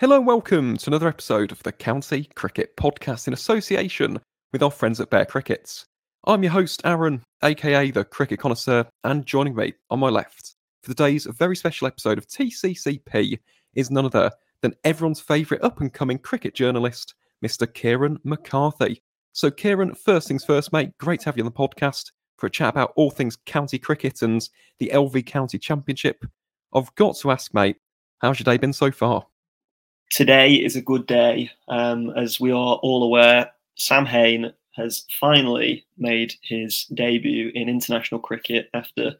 Hello and welcome to another episode of the County Cricket Podcast in association with our friends at Bear Crickets. I'm your host, Aaron, aka the Cricket Connoisseur, and joining me on my left for today's very special episode of TCCP is none other than everyone's favourite up and coming cricket journalist, Mr. Ciaran McCarthy. So, Ciaran, first things first, mate, great to have you on the podcast for a chat about all things county cricket and the LV County Championship. I've got to ask, mate, how's your day been so far? Today is a good day. Um, as we are all aware, Sam Hain has finally made his debut in international cricket after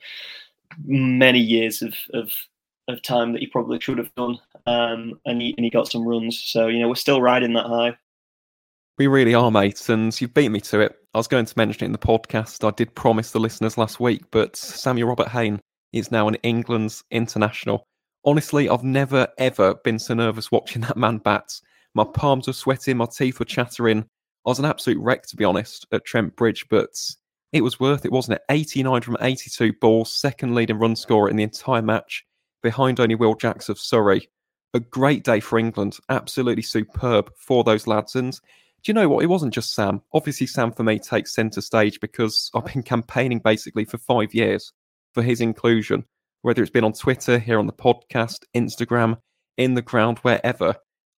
many years of, of, of time that he probably should have done. Um, and, he, and he got some runs. So, you know, we're still riding that high. We really are, mate, and you've beat me to it. I was going to mention it in the podcast. I did promise the listeners last week, but Samuel Robert Hain is now an England's international. Honestly, I've never ever been so nervous watching that man bat. My palms were sweating, my teeth were chattering. I was an absolute wreck, to be honest, at Trent Bridge, but it was worth it, wasn't it? 89 from 82 balls, second leading run scorer in the entire match, behind only Will Jacks of Surrey. A great day for England, absolutely superb for those lads. And do you know what? It wasn't just Sam. Obviously, Sam for me takes centre stage because I've been campaigning basically for five years for his inclusion whether it's been on Twitter, here on the podcast, Instagram, in the ground, wherever.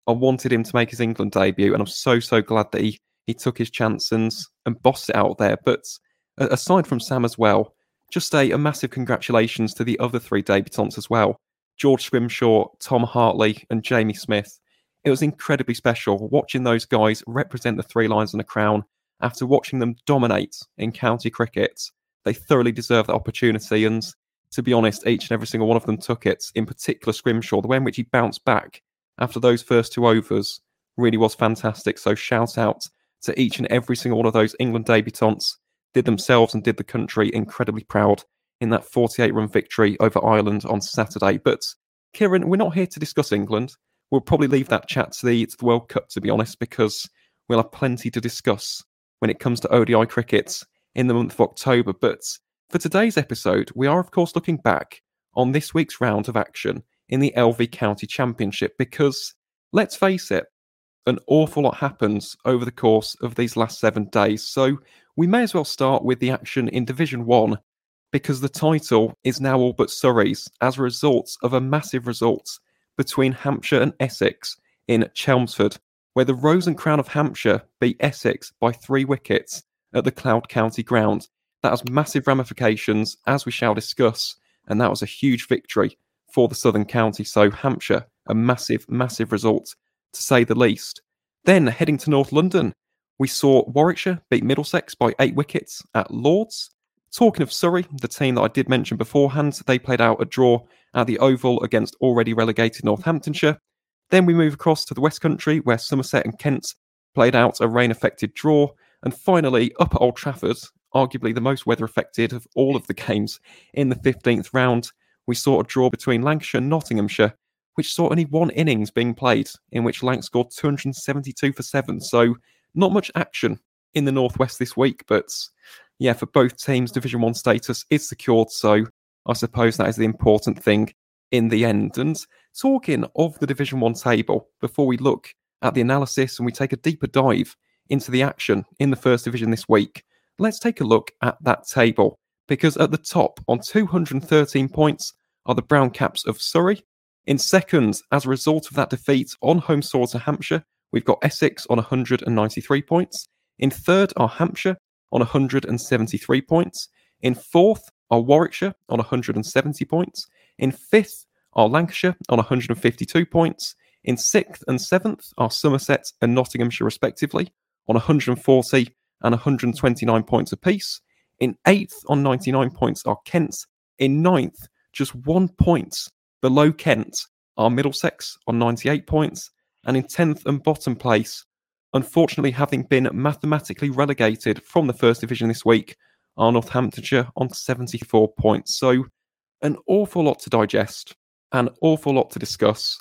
I wanted him to make his England debut, and I'm so, so glad that he, he took his chance and, and bossed it out there. But aside from Sam as well, just a, a massive congratulations to the other three debutants as well George Scrimshaw, Tom Hartley, and Jamie Smith. It was incredibly special watching those guys represent the three lions and the crown after watching them dominate in county cricket. They thoroughly deserve that opportunity, and to be honest, each and every single one of them took it. In particular, Scrimshaw, the way in which he bounced back after those first two overs really was fantastic. So shout out to each and every single one of those England debutants. Did themselves and did the country incredibly proud in that 48 run victory over Ireland on Saturday. But Ciaran, we're not here to discuss England. We'll probably leave that chat to the, to the World Cup, to be honest, because we'll have plenty to discuss when it comes to ODI cricket in the month of October. But for today's episode, we are, of course, looking back on this week's round of action in the LV County Championship because, let's face it, an awful lot happens over the course of these last seven days. So we may as well start with the action in Division 1 because the title is now all but Surrey's as a result of a massive result between Hampshire and Essex in Chelmsford, where the Rose and Crown of Hampshire beat Essex by three wickets at the Cloud County ground that has massive ramifications, as we shall discuss, and that was a huge victory for the Southern County. So, Hampshire, a massive, massive result, to say the least. Then, heading to North London, we saw Warwickshire beat Middlesex by eight wickets at Lords. Talking of Surrey, the team that I did mention beforehand, they played out a draw at the Oval against already relegated Northamptonshire. Then we move across to the West Country, where Somerset and Kent played out a rain affected draw. And finally, up at Old Trafford, arguably the most weather affected of all of the games in the 15th round. We saw a draw between Lancashire and Nottinghamshire, which saw only one innings being played, in which Lanc scored 272 for seven. So, not much action in the Northwest this week, but yeah, for both teams, Division 1 status is secured. So, I suppose that is the important thing in the end. And talking of the Division 1 table, before we look at the analysis and we take a deeper dive into the action in the first division this week, let's take a look at that table because at the top on 213 points are the Brown Caps of Surrey. In second, as a result of that defeat on home soil to Hampshire, we've got Essex on 193 points. In third are Hampshire on 173 points. In fourth are Warwickshire on 170 points. In fifth are Lancashire on 152 points. In sixth and seventh are Somerset and Nottinghamshire, respectively, on 140 and 129 points apiece. In eighth on 99 points are Kent. In ninth, just one point below Kent are Middlesex on 98 points. And in 10th and bottom place, unfortunately having been mathematically relegated from the first division this week, are Northamptonshire on 74 points. So, an awful lot to digest, an awful lot to discuss.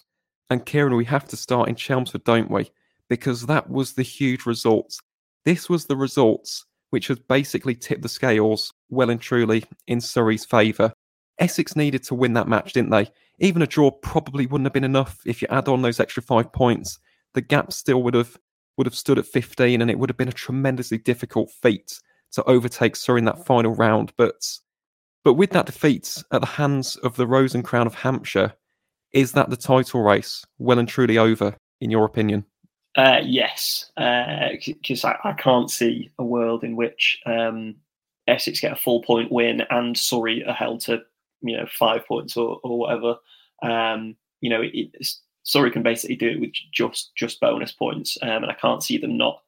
And Ciaran, we have to start in Chelmsford, don't we? Because that was the huge result this was the results which has basically tipped the scales well and truly in Surrey's favour. Essex needed to win that match, didn't they? Even a draw probably wouldn't have been enough if you add on those extra five points. The gap still would have would have stood at 15, and it would have been a tremendously difficult feat to overtake Surrey in that final round. But but with that defeat at the hands of the Rose and Crown of Hampshire, is that the title race well and truly over, in your opinion? Uh, yes, because uh, I, I, can't see a world in which um, Essex get a full point win and Surrey are held to you know five points or, or whatever. Um, you know, it, Surrey can basically do it with just just bonus points, um, and I can't see them not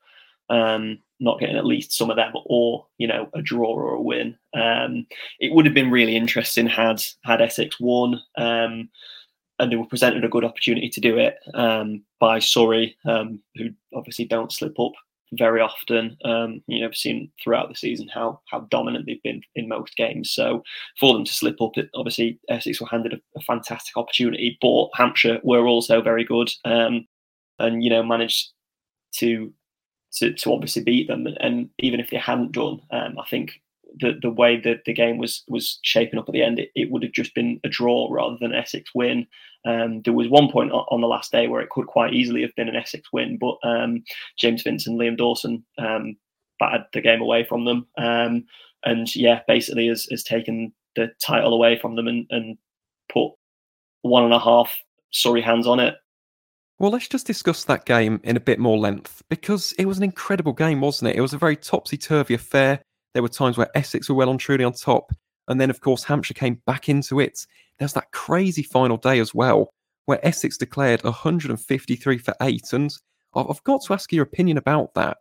um, not getting at least some of them, or you know, a draw or a win. Um, it would have been really interesting had had Essex won. And they were presented a good opportunity to do it um, by Surrey, um, who obviously don't slip up very often. Um, you know, seen throughout the season how how dominant they've been in most games. So for them to slip up, it, obviously Essex were handed a, a, fantastic opportunity, but Hampshire were also very good, um, and you know managed to to to obviously beat them. And, and even if they hadn't done, um, I think the the way that the game was was shaping up at the end, it, it would have just been a draw rather than Essex win. Um, there was one point on the last day where it could quite easily have been an Essex win, but um, James Vincent, Liam Dawson um, the game away from them, um, and yeah, basically has, has taken the title away from them and, and put one and a half Surrey hands on it. Well, let's just discuss that game in a bit more length because it was an incredible game, wasn't it? It was a very topsy turvy affair. There were times where Essex were well and truly on top. And then, of course, Hampshire came back into it. There was that crazy final day as well, where Essex declared 153 for eight. And I've got to ask your opinion about that.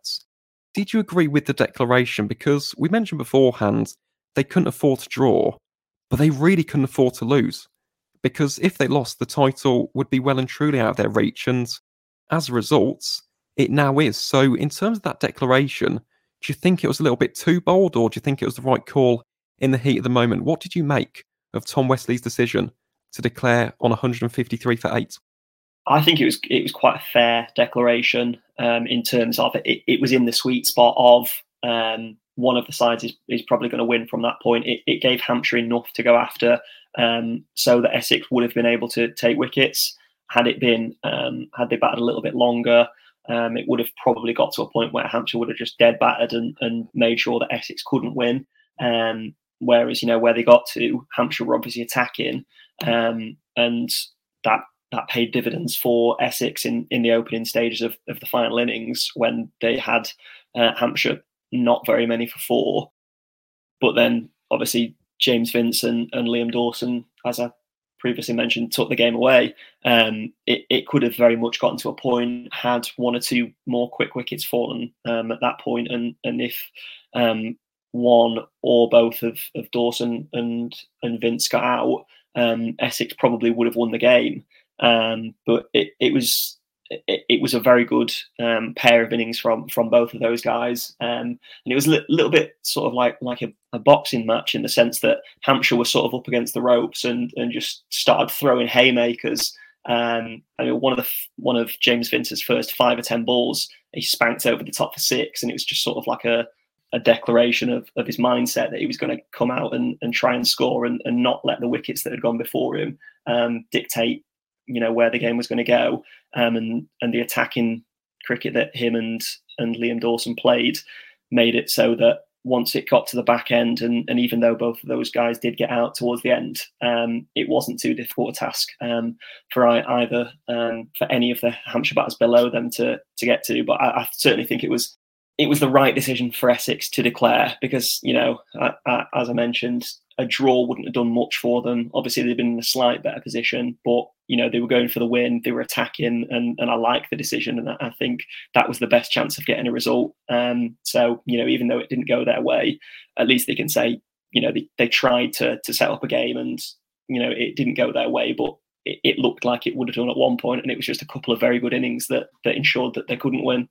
Did you agree with the declaration? Because we mentioned beforehand they couldn't afford to draw, but they really couldn't afford to lose. Because if they lost, the title would be well and truly out of their reach. And as a result, it now is. So, in terms of that declaration, do you think it was a little bit too bold, or do you think it was the right call in the heat of the moment? What did you make of Tom Westley's decision to declare on 153 for eight? I think it was it was quite a fair declaration um, in terms of it, it was in the sweet spot of um, one of the sides is, is probably going to win from that point. It, it gave Hampshire enough to go after um, so that Essex would have been able to take wickets. Had it been um, had they batted a little bit longer, um, it would have probably got to a point where Hampshire would have just dead battered and, and made sure that Essex couldn't win. Um, whereas, you know, where they got to, Hampshire were obviously attacking, um, and that that paid dividends for Essex in, in the opening stages of, of the final innings when they had uh, Hampshire not very many for four. But then, obviously, James Vincent and Liam Dawson, as I previously mentioned, took the game away, um, it, it could have very much gotten to a point had one or two more quick wickets fallen um, at that point, and and if um, one or both of, of Dawson and and Vince got out, um, Essex probably would have won the game. Um, but it, it was it, it, was a very good um, pair of innings from from both of those guys, um, and it was a li- little bit sort of like like a, a, boxing match in the sense that Hampshire was sort of up against the ropes and and just started throwing haymakers. Um, I mean, one of the one of James Vincent's first five or ten balls, he spanked over the top for six, and it was just sort of like a a declaration of, of his mindset that he was going to come out and, and try and score and, and not let the wickets that had gone before him um, dictate you know where the game was going to go, um, and and the attacking cricket that him and and Liam Dawson played made it so that once it got to the back end, and, and even though both of those guys did get out towards the end, um, it wasn't too difficult a task um, for either um, for any of the Hampshire batters below them to to get to. But I, I, certainly think it was it was the right decision for Essex to declare because you know, I, I, as I mentioned, a draw wouldn't have done much for them. Obviously, they've been in a slight better position, but you know they were going for the win, they were attacking, and and I like the decision, and I think that was the best chance of getting a result. Um, so you know, even though it didn't go their way, at least they can say you know they, they tried to to set up a game, and you know it didn't go their way, but it, it looked like it would have done at one point, and it was just a couple of very good innings that that ensured that they couldn't win.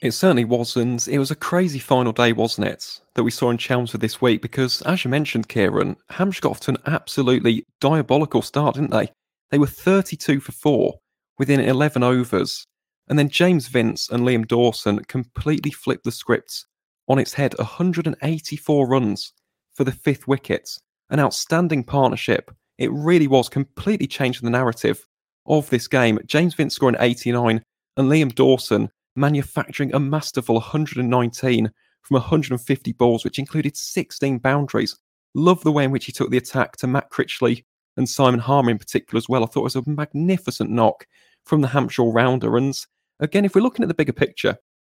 It certainly was, and it was a crazy final day, wasn't it, that we saw in Chelmsford this week? Because, as you mentioned, Ciaran, Hampshire got off to an absolutely diabolical start, didn't they? They were 32 for four within 11 overs, and then James Vince and Liam Dawson completely flipped the scripts on its head 184 runs for the fifth wicket, an outstanding partnership. It really was completely changing the narrative of this game. James Vince scoring 89 and Liam Dawson manufacturing a masterful 119 from 150 balls, which included 16 boundaries. Love the way in which he took the attack to Matt Critchley and Simon Harmer in particular as well. I thought it was a magnificent knock from the Hampshire rounder. And again, if we're looking at the bigger picture,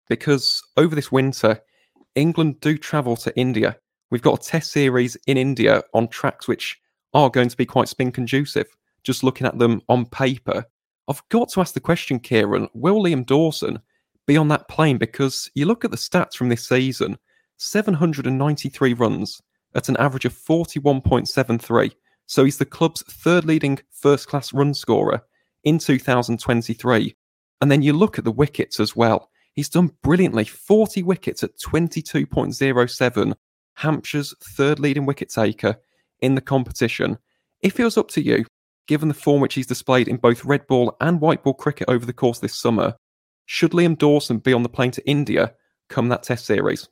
because over this winter, England do travel to India. We've got a test series in India on tracks which are going to be quite spin conducive. Just looking at them on paper, I've got to ask the question, Ciaran will Liam Dawson be on that plane? Because you look at the stats from this season 793 runs at an average of 41.73. So he's the club's third leading first class run scorer in 2023. And then you look at the wickets as well. He's done brilliantly 40 wickets at 22.07, Hampshire's third leading wicket taker in the competition. If it was up to you, given the form which he's displayed in both red ball and white ball cricket over the course this summer, should Liam Dawson be on the plane to India come that test series?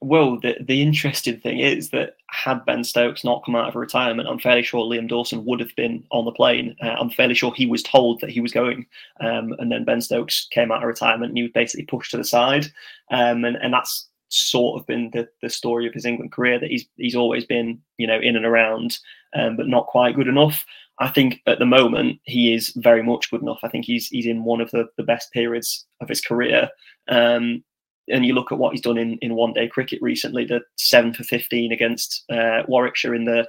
well, the, the interesting thing is that had Ben Stokes not come out of retirement, I'm fairly sure Liam Dawson would have been on the plane. Uh, I'm fairly sure he was told that he was going, um, and then Ben Stokes came out of retirement and he was basically pushed to the side, um, and and that's sort of been the, the story of his England career that he's he's always been you know in and around, um, but not quite good enough. I think at the moment he is very much good enough. I think he's he's in one of the, the best periods of his career. Um, and you look at what he's done in, in one day cricket recently, the seven for 15 against uh, Warwickshire in the,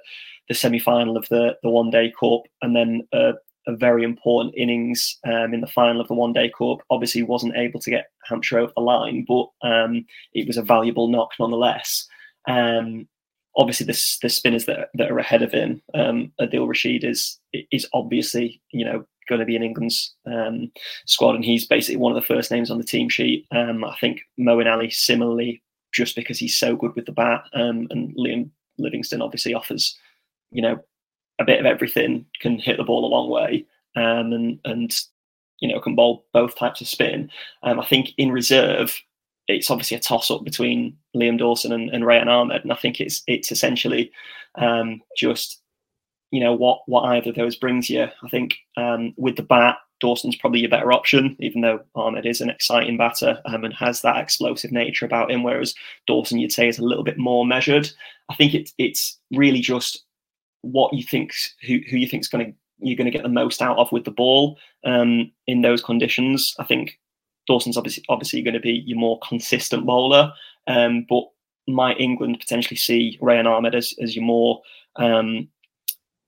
the semi final of the, the one day cup, and then a, a very important innings um, in the final of the one day cup. Obviously, wasn't able to get Hampshire over the line, but um, it was a valuable knock nonetheless. Um, obviously, the, the spinners that, that are ahead of him, um, Adil Rashid is is obviously you know going to be in England's um, squad, and he's basically one of the first names on the team sheet. Um, I think Moeen Ali similarly, just because he's so good with the bat, um, and Liam Livingstone obviously offers, you know, a bit of everything, can hit the ball a long way, um, and and you know can bowl both types of spin. Um, I think in reserve. It's obviously a toss-up between Liam Dawson and, and Rehan Ahmed, and I think it's it's essentially um, just you know what what either of those brings you. I think um, with the bat, Dawson's probably your better option, even though Ahmed is an exciting batter um, and has that explosive nature about him. Whereas Dawson, you'd say, is a little bit more measured. I think it's it's really just what you think who who you think's going to you're going to get the most out of with the ball um, in those conditions. I think Dawson's obviously obviously going to be your more consistent bowler, um, but might England potentially see Rehan Ahmed as, as your more um,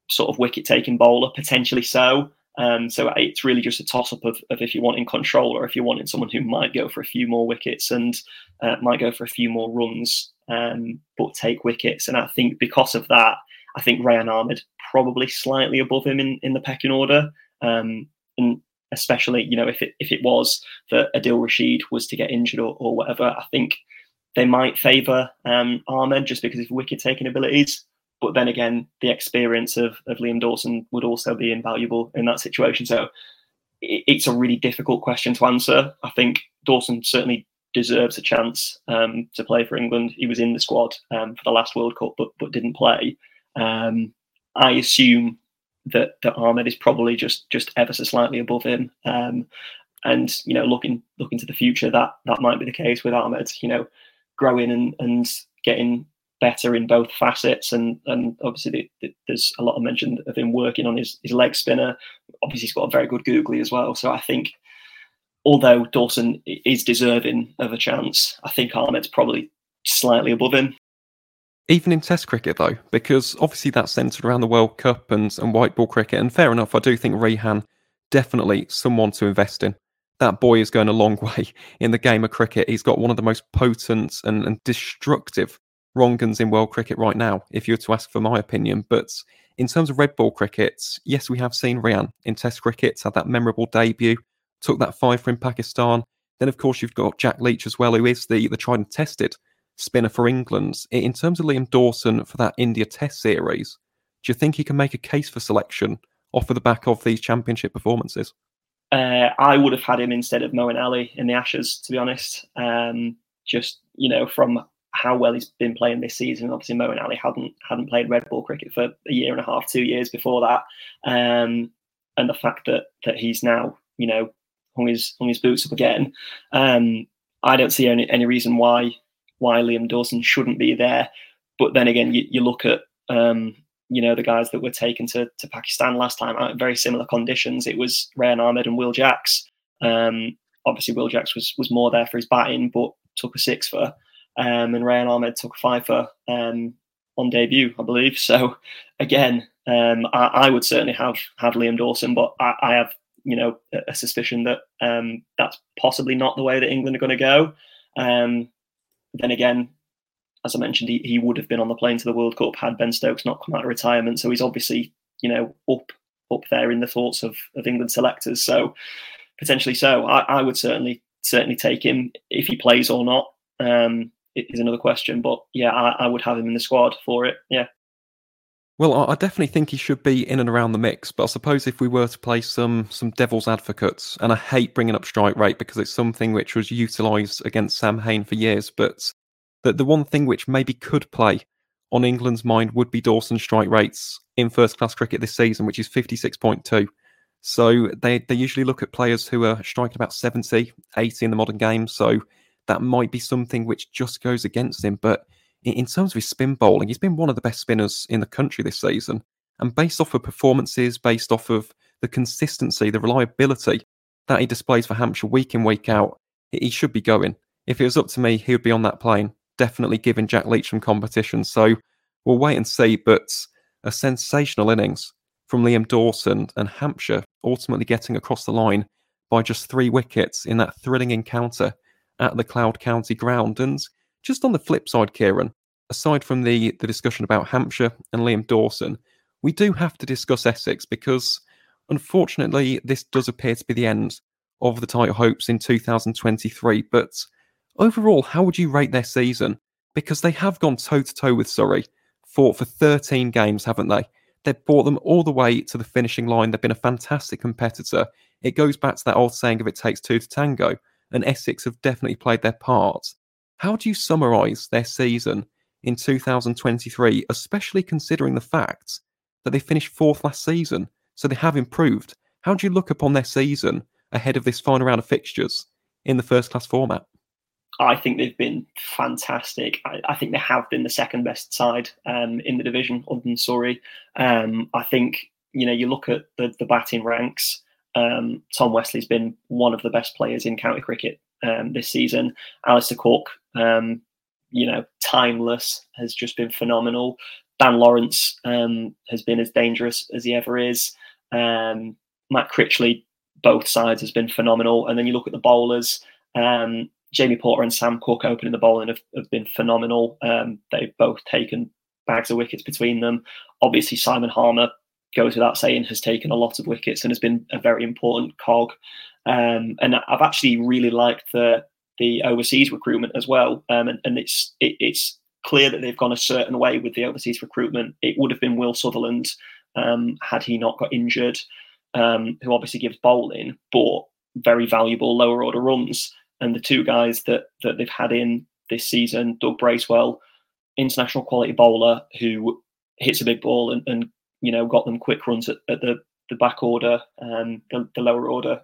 sort of wicket taking bowler, potentially so. Um, so it's really just a toss up of, of, if you're wanting control or if you're wanting someone who might go for a few more wickets and uh, might go for a few more runs, um, but take wickets. And I think because of that, I think Rehan Ahmed probably slightly above him in, in the pecking order. Um, and especially, you know, if it if it was that Adil Rashid was to get injured or, or whatever, I think they might favour um, Ahmed just because of wicket taking abilities. But then again, the experience of, of Liam Dawson would also be invaluable in that situation. So it, it's a really difficult question to answer. I think Dawson certainly deserves a chance um, to play for England. He was in the squad um, for the last World Cup, but but didn't play. Um, I assume that that Ahmed is probably just just ever so slightly above him. Um, and you know, looking looking to the future, that that might be the case with Ahmed. You know, growing and and getting better in both facets. And and obviously the, the, there's a lot of mention of him working on his, his leg spinner. Obviously he's got a very good googly as well. So I think although Dawson is deserving of a chance, I think Ahmed's probably slightly above him. Even in Test cricket, though, because obviously that's centred around the World Cup and, and white ball cricket. And fair enough, I do think Rehan definitely someone to invest in. That boy is going a long way in the game of cricket. He's got one of the most potent and, and destructive wrong in world cricket right now, if you were to ask for my opinion. But in terms of red ball cricket, yes, we have seen Rehan in Test cricket, had that memorable debut, took that five from Pakistan. Then, of course, you've got Jack Leach as well, who is the, the tried and tested spinner for England. In terms of Liam Dawson for that India Test series, do you think he can make a case for selection off of the back of these championship performances? Uh, I would have had him instead of Moeen Ali in the Ashes, to be honest. Um, just you know, from how well he's been playing this season. Obviously, Moeen Ali hadn't hadn't played red ball cricket for a year and a half, two years before that, um, and the fact that that he's now you know hung his hung his boots up again. Um, I don't see any any reason why why Liam Dawson shouldn't be there. But then again, you, you look at um, you know the guys that were taken to, to Pakistan last time in very similar conditions. It was Rehan Ahmed and Will Jacks. Um, obviously, Will Jacks was was more there for his batting, but took a six for, um, and Rehan Ahmed took a five for um, on debut, I believe. So again, um, I, I, would certainly have have Liam Dawson, but I, I have you know a, suspicion that um, that's possibly not the way that England are going to go. Um, then again, as I mentioned, he, he would have been on the plane to the World Cup had Ben Stokes not come out of retirement. So he's obviously you know up up there in the thoughts of, of England selectors. So potentially so. I, I would certainly certainly take him if he plays or not. Um, is another question, but yeah, I, I would have him in the squad for it. Yeah. Well, I definitely think he should be in and around the mix. But I suppose if we were to play some some devil's advocates, and I hate bringing up strike rate because it's something which was utilised against Sam Hain for years, but that the one thing which maybe could play on England's mind would be Dawson's strike rates in first class cricket this season, which is 56.2. So they, they usually look at players who are striking about 70, 80 in the modern game. So that might be something which just goes against him. But in terms of his spin bowling, he's been one of the best spinners in the country this season. And based off of performances, based off of the consistency, the reliability that he displays for Hampshire week in, week out, he should be going. If it was up to me, he would be on that plane, definitely giving Jack Leach some competition. So we'll wait and see. But a sensational innings from Liam Dawson and Hampshire ultimately getting across the line by just three wickets in that thrilling encounter at the Cloud County ground. And just on the flip side, Ciaran, aside from the, the discussion about Hampshire and Liam Dawson, we do have to discuss Essex because unfortunately this does appear to be the end of the title hopes in 2023. But overall, how would you rate their season? Because they have gone toe to toe with Surrey for, for 13 games, haven't they? They've brought them all the way to the finishing line. They've been a fantastic competitor. It goes back to that old saying of it takes two to tango, and Essex have definitely played their part. How do you summarise their season in 2023, especially considering the fact that they finished fourth last season? So they have improved. How do you look upon their season ahead of this final round of fixtures in the first class format? I think they've been fantastic. I, I, think they have been the second best side um, in the division, other than Surrey. Um, I think you know you look at the, the batting ranks. Um, Tom Westley's been one of the best players in county cricket um, this season. Alastair Cook, um, you know, timeless, has just been phenomenal. Dan Lawrence um, has been as dangerous as he ever is. Um, Matt Critchley, both sides, has been phenomenal. And then you look at the bowlers. Um, Jamie Porter and Sam Cook opening the bowling have, have been phenomenal. Um, they've both taken bags of wickets between them. Obviously, Simon Harmer goes without saying has taken a lot of wickets and has been a very important cog. Um, and I've actually really liked the the overseas recruitment as well. Um, and, and, it's it, it's clear that they've gone a certain way with the overseas recruitment. It would have been Will Sutherland um, had he not got injured, um, who obviously gives bowling, but very valuable lower order runs. And the two guys that that they've had in this season, Doug Bracewell, international quality bowler who hits a big ball and, and you know got them quick runs at, at the the back order, um, the, the lower order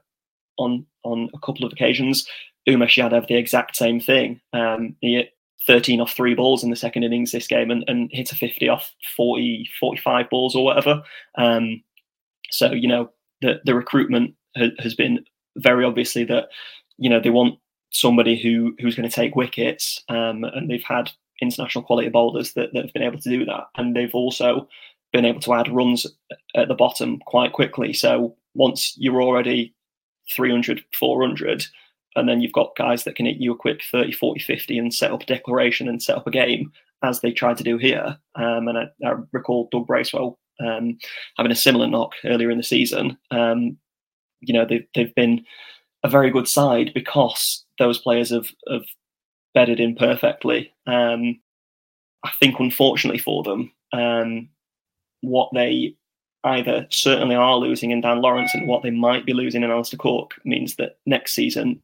on on a couple of occasions. Umesh Yadav, the exact same thing. Um, he hit 13 off three balls in the second innings this game and, and hit a 50 off 40, 45 balls or whatever. Um, so, you know, the, the recruitment ha- has been very obviously that, you know, they want somebody who who's going to take wickets um, and they've had international quality bowlers that, that have been able to do that. And they've also been able to add runs at the bottom quite quickly. So once you're already 300, 400, and then you've got guys that can hit you a quick 30, 40, 50 and set up a declaration and set up a game as they tried to do here. Um, and I, I, recall Doug Bracewell um, having a similar knock earlier in the season. Um, you know, they've, they've been a very good side because those players have, have bedded in perfectly. Um, I think, unfortunately for them, um, what they either certainly are losing in Dan Lawrence and what they might be losing in Alastair Cook means that next season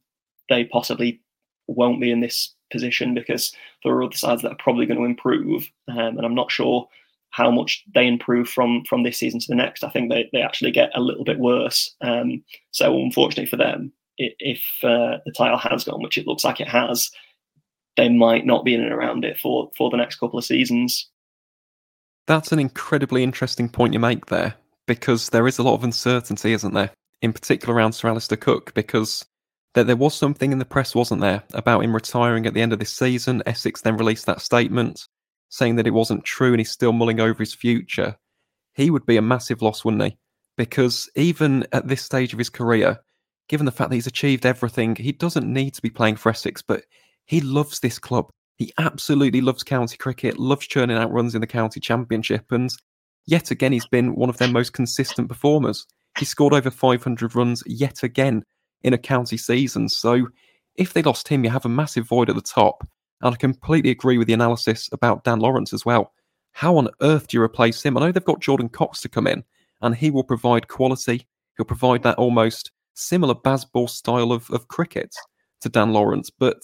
they possibly won't be in this position because there are other sides that are probably going to improve, um, and I'm not sure how much they improve from from this season to the next. I think they, they actually get a little bit worse. Um, so unfortunately for them, if uh, the title has gone, which it looks like it has, they might not be in and around it for for the next couple of seasons. That's an incredibly interesting point you make there, because there is a lot of uncertainty, isn't there? In particular around Sir Alastair Cook, because there, there was something in the press, wasn't there, about him retiring at the end of this season. Essex then released that statement saying that it wasn't true and he's still mulling over his future. He would be a massive loss, wouldn't he? Because even at this stage of his career, given the fact that he's achieved everything, he doesn't need to be playing for Essex, but he loves this club. He absolutely loves county cricket, loves churning out runs in the county championship, and yet again, he's been one of their most consistent performers. He scored over 500 runs yet again in a county season. So if they lost him, you have a massive void at the top. And I completely agree with the analysis about Dan Lawrence as well. How on earth do you replace him? I know they've got Jordan Cox to come in, and he will provide quality. He'll provide that almost similar Bazball style of, of cricket to Dan Lawrence, but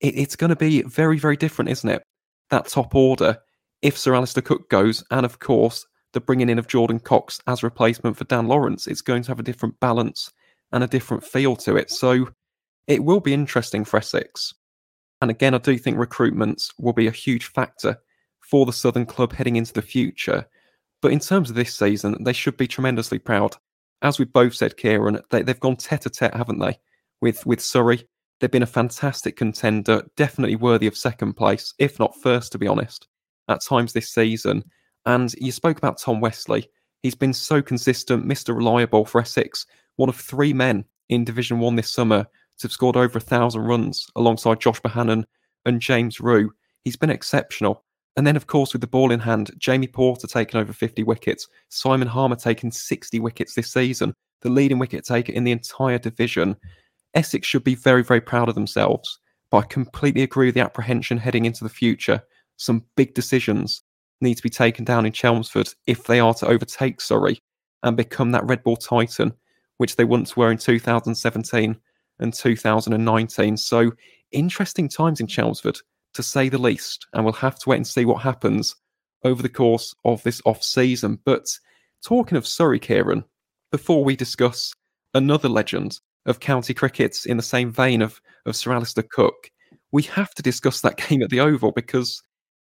it, it's going to be very, very different, isn't it? That top order, if Sir Alastair Cook goes, and of course, the bringing in of Jordan Cox as replacement for Dan Lawrence, it's going to have a different balance and a different feel to it. So it will be interesting for Essex. And again, I do think recruitments will be a huge factor for the Southern club heading into the future. But in terms of this season, they should be tremendously proud. As we both said, Ciaran, they, have gone tete a tete, haven't they, with, with Surrey? They've been a fantastic contender, definitely worthy of second place, if not first, to be honest, at times this season. And you spoke about Tom Westley. He's been so consistent, Mr. Reliable for Essex, one of three men in Division 1 this summer to have scored over a thousand runs alongside Josh Bohannon and James Rew. He's been exceptional. And then, of course, with the ball in hand, Jamie Porter taking over 50 wickets, Simon Harmer taking 60 wickets this season, the leading wicket taker in the entire division. Essex should be very, very proud of themselves. But I completely agree with the apprehension heading into the future. Some big decisions need to be taken down in Chelmsford if they are to overtake Surrey and become that red ball Titan, which they once were in 2017 and 2019. So interesting times in Chelmsford, to say the least. And we'll have to wait and see what happens over the course of this off season. But talking of Surrey, Ciaran, before we discuss another legend of county cricket in the same vein of, of Sir Alastair Cook, we have to discuss that game at the Oval because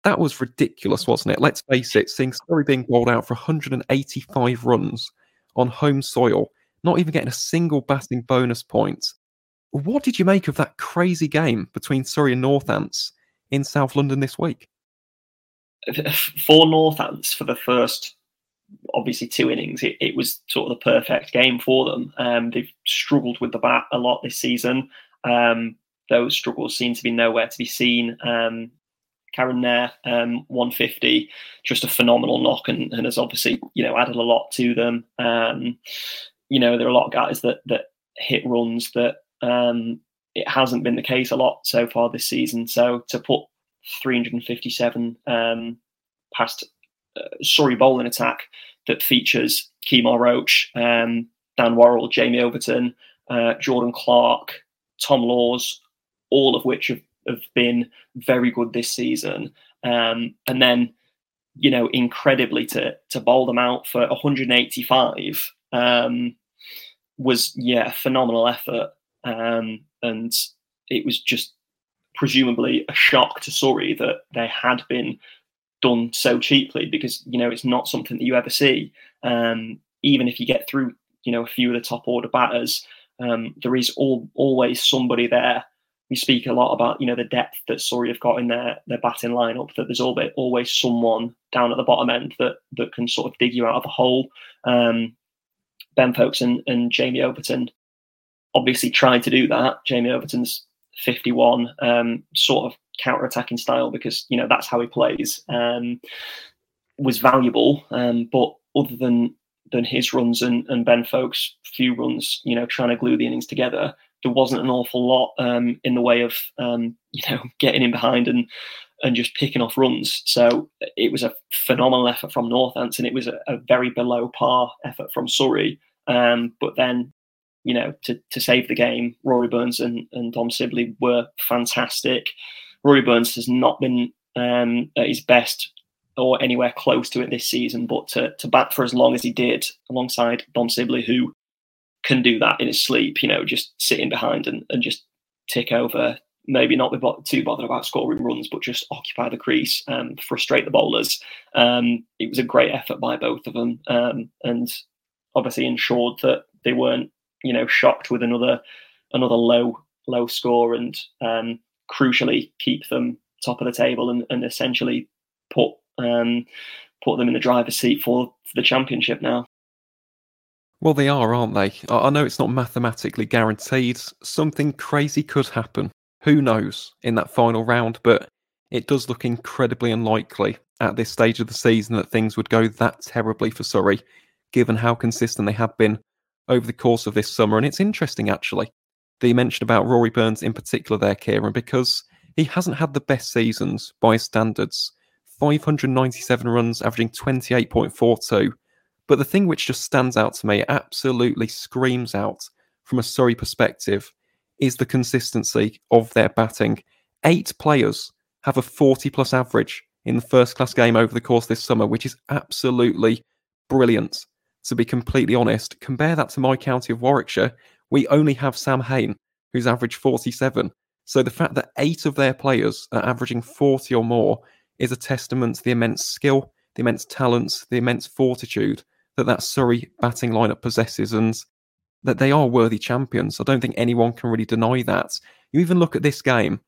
that was ridiculous, wasn't it? Let's face it, seeing Surrey being bowled out for 185 runs on home soil, not even getting a single batting bonus point, what did you make of that crazy game between Surrey and Northants in South London this week? For Northants, for the first obviously two innings, it, it, was sort of the perfect game for them. Um, they've struggled with the bat a lot this season. Um, those struggles seem to be nowhere to be seen. Um, Karun Nair, um, 150, just a phenomenal knock, and, and, has obviously you know added a lot to them. Um, you know, there are a lot of guys that that hit runs that um, it hasn't been the case a lot so far this season. So to put 357 um, past uh, Surrey bowling attack that features Kemar Roach, um, Dan Worrall, Jamie Overton, uh, Jordan Clark, Tom Lawes, all of which have, have been very good this season. Um, and then, you know, incredibly to to bowl them out for 185 um, was yeah, a phenomenal effort. Um, and it was just presumably a shock to Surrey that they had been done so cheaply because you know it's not something that you ever see. Um, even if you get through, you know, a few of the top order batters, um, there is all, always somebody there. We speak a lot about you know the depth that Surrey have got in their their batting lineup. That there's always always someone down at the bottom end that that can sort of dig you out of a hole. Um, ben Foakes and, and Jamie Overton obviously tried to do that. Jamie Overton's 51, um, sort of counter-attacking style because you know that's how he plays. Um, was valuable, um, but other than than his runs and, and Ben Foakes' few runs, you know, trying to glue the innings together, there wasn't an awful lot um, in the way of um, you know getting in behind and and just picking off runs. So it was a phenomenal effort from Northants, and it was a, a very below par effort from Surrey. Um, but then you know, to, to save the game. Rory Burns and, and Dom Sibley were fantastic. Rory Burns has not been um, at his best or anywhere close to it this season, but to, to bat for as long as he did alongside Dom Sibley, who can do that in his sleep, you know, just sitting behind and, and just tick over, maybe not be too bothered about scoring runs, but just occupy the crease, and frustrate the bowlers. Um, it was a great effort by both of them, um, and obviously ensured that they weren't, you know, shocked with another another low low score, and um, crucially keep them top of the table and, and essentially put um, put them in the driver's seat for, for the championship now. Well, they are, aren't they? I know it's not mathematically guaranteed. Something crazy could happen. Who knows in that final round, but it does look incredibly unlikely at this stage of the season that things would go that terribly for Surrey, given how consistent they have been over the course of this summer. And it's interesting, actually, that you mentioned about Rory Burns in particular there, Ciaran, because he hasn't had the best seasons by standards. 597 runs, averaging 28.42 but the thing which just stands out to me, absolutely screams out from a Surrey perspective, is the consistency of their batting. Eight players have a 40 plus average in the first class game over the course this summer, which is absolutely brilliant. To be completely honest, compare that to my county of Warwickshire. We only have Sam Hain, who's averaged 47. So the fact that eight of their players are averaging 40 or more is a testament to the immense skill, the immense talents, the immense fortitude that that Surrey batting lineup possesses and that they are worthy champions. I don't think anyone can really deny that. You even look at this game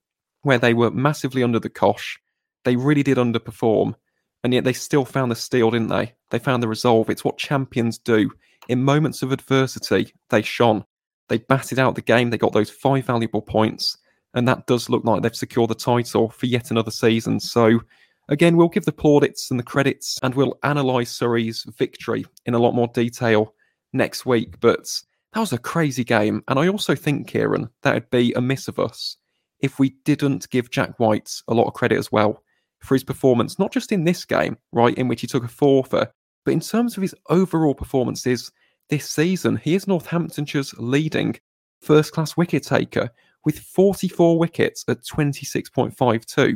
where they were massively under the cosh, they really did underperform, and yet they still found the steel, didn't they? They found the resolve. It's what champions do. In moments of adversity, they shone. They batted out the game, they got those five valuable points, and that does look like they've secured the title for yet another season. So Again, we'll give the plaudits and the credits and we'll analyse Surrey's victory in a lot more detail next week. But that was a crazy game. And I also think, Ciaran, that would be amiss of us if we didn't give Jack White a lot of credit as well for his performance, not just in this game, right, in which he took a four for, but in terms of his overall performances this season. He is Northamptonshire's leading first class wicket taker with 44 wickets at 26.52.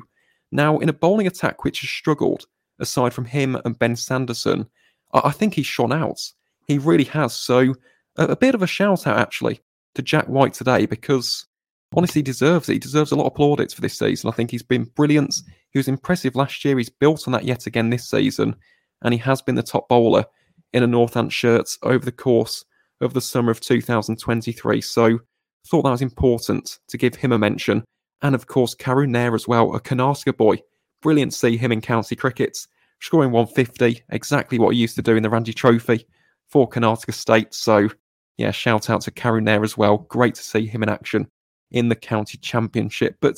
Now, in a bowling attack which has struggled, aside from him and Ben Sanderson, I, think he's shone out. He really has. So, a, a bit of a shout out, actually, to Jack White today because honestly, he deserves it. He deserves a lot of plaudits for this season. I think he's been brilliant. He was impressive last year. He's built on that yet again this season, and he has been the top bowler in a Northants shirt over the course of the summer of 2023. So, thought that was important to give him a mention. And of course, Karun Nair as well, a Karnataka boy. Brilliant to see him in county crickets, scoring 150, exactly what he used to do in the Ranji Trophy for Karnataka State. So, yeah, shout out to Karun Nair as well. Great to see him in action in the county championship. But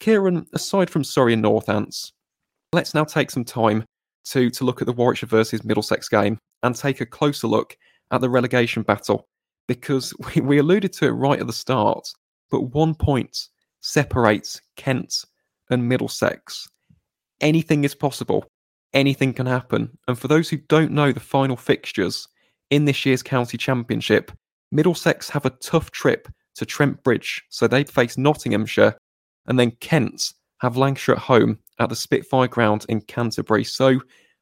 Ciaran, aside from Surrey and Northants, let's now take some time to, to look at the Warwickshire versus Middlesex game and take a closer look at the relegation battle because we, we alluded to it right at the start, but one point separates Kent and Middlesex. Anything is possible. Anything can happen. And for those who don't know the final fixtures in this year's county championship, Middlesex have a tough trip to Trent Bridge, so they'd face Nottinghamshire, and then Kent have Lancashire at home at the Spitfire ground in Canterbury. So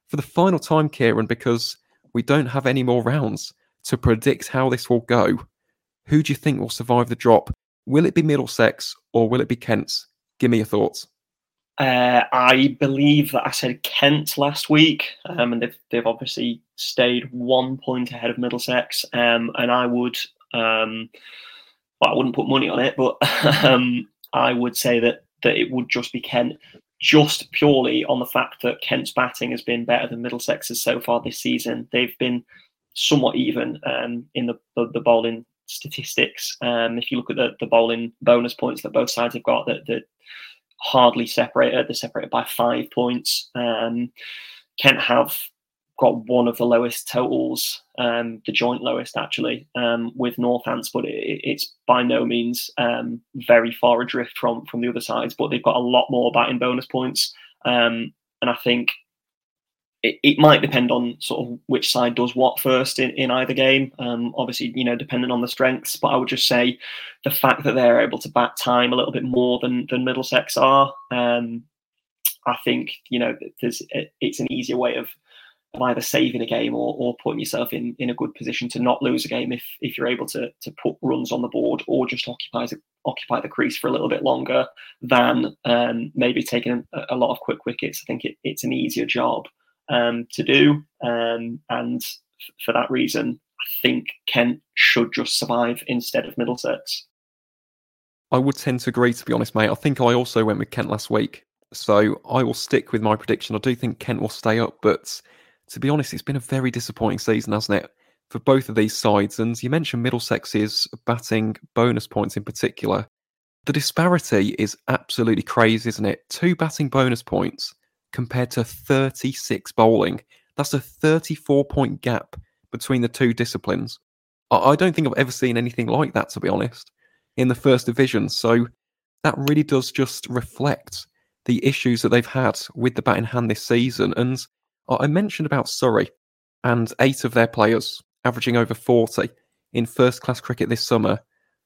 for the final time, Ciaran, because we don't have any more rounds to predict how this will go, who do you think will survive the drop Will it be Middlesex or will it be Kent's? Give me your thoughts. Uh, I believe that I said Kent last week, um, and they've they've obviously stayed one point ahead of Middlesex. Um, and I would, um, well, I wouldn't put money on it, but um, I would say that that it would just be Kent, just purely on the fact that Kent's batting has been better than Middlesex's so far this season. They've been somewhat even um, in the, the, the bowling statistics. Um, if you look at the, the bowling bonus points that both sides have got, that, that hardly separated. They're separated by five points. Um, Kent have got one of the lowest totals, um, the joint lowest actually, um, with Northants, but it, it's by no means um, very far adrift from from the other sides. But they've got a lot more batting bonus points, um, and I think it, it, might depend on sort of which side does what first in, in either game. Um, obviously, you know, depending on the strengths. But I would just say the fact that they're able to bat time a little bit more than than Middlesex are, um, I think you know there's it's an easier way of, of either saving a game or, or putting yourself in, in a good position to not lose a game if if you're able to to put runs on the board or just occupy the, occupy the crease for a little bit longer than um, maybe taking a, a, lot of quick wickets. I think it, it's an easier job um, to do. Um, and f- for that reason, I think Kent should just survive instead of Middlesex. I would tend to agree, to be honest, mate. I think I also went with Kent last week. So I will stick with my prediction. I do think Kent will stay up, but to be honest, it's been a very disappointing season, hasn't it, for both of these sides? And you mentioned Middlesex's batting bonus points in particular. The disparity is absolutely crazy, isn't it? Two batting bonus points compared to 36 bowling. That's a 34 point gap between the two disciplines. I don't think I've ever seen anything like that, to be honest, in the first division. So that really does just reflect the issues that they've had with the bat in hand this season. And Oh, I mentioned about Surrey and eight of their players averaging over 40 in first class cricket this summer.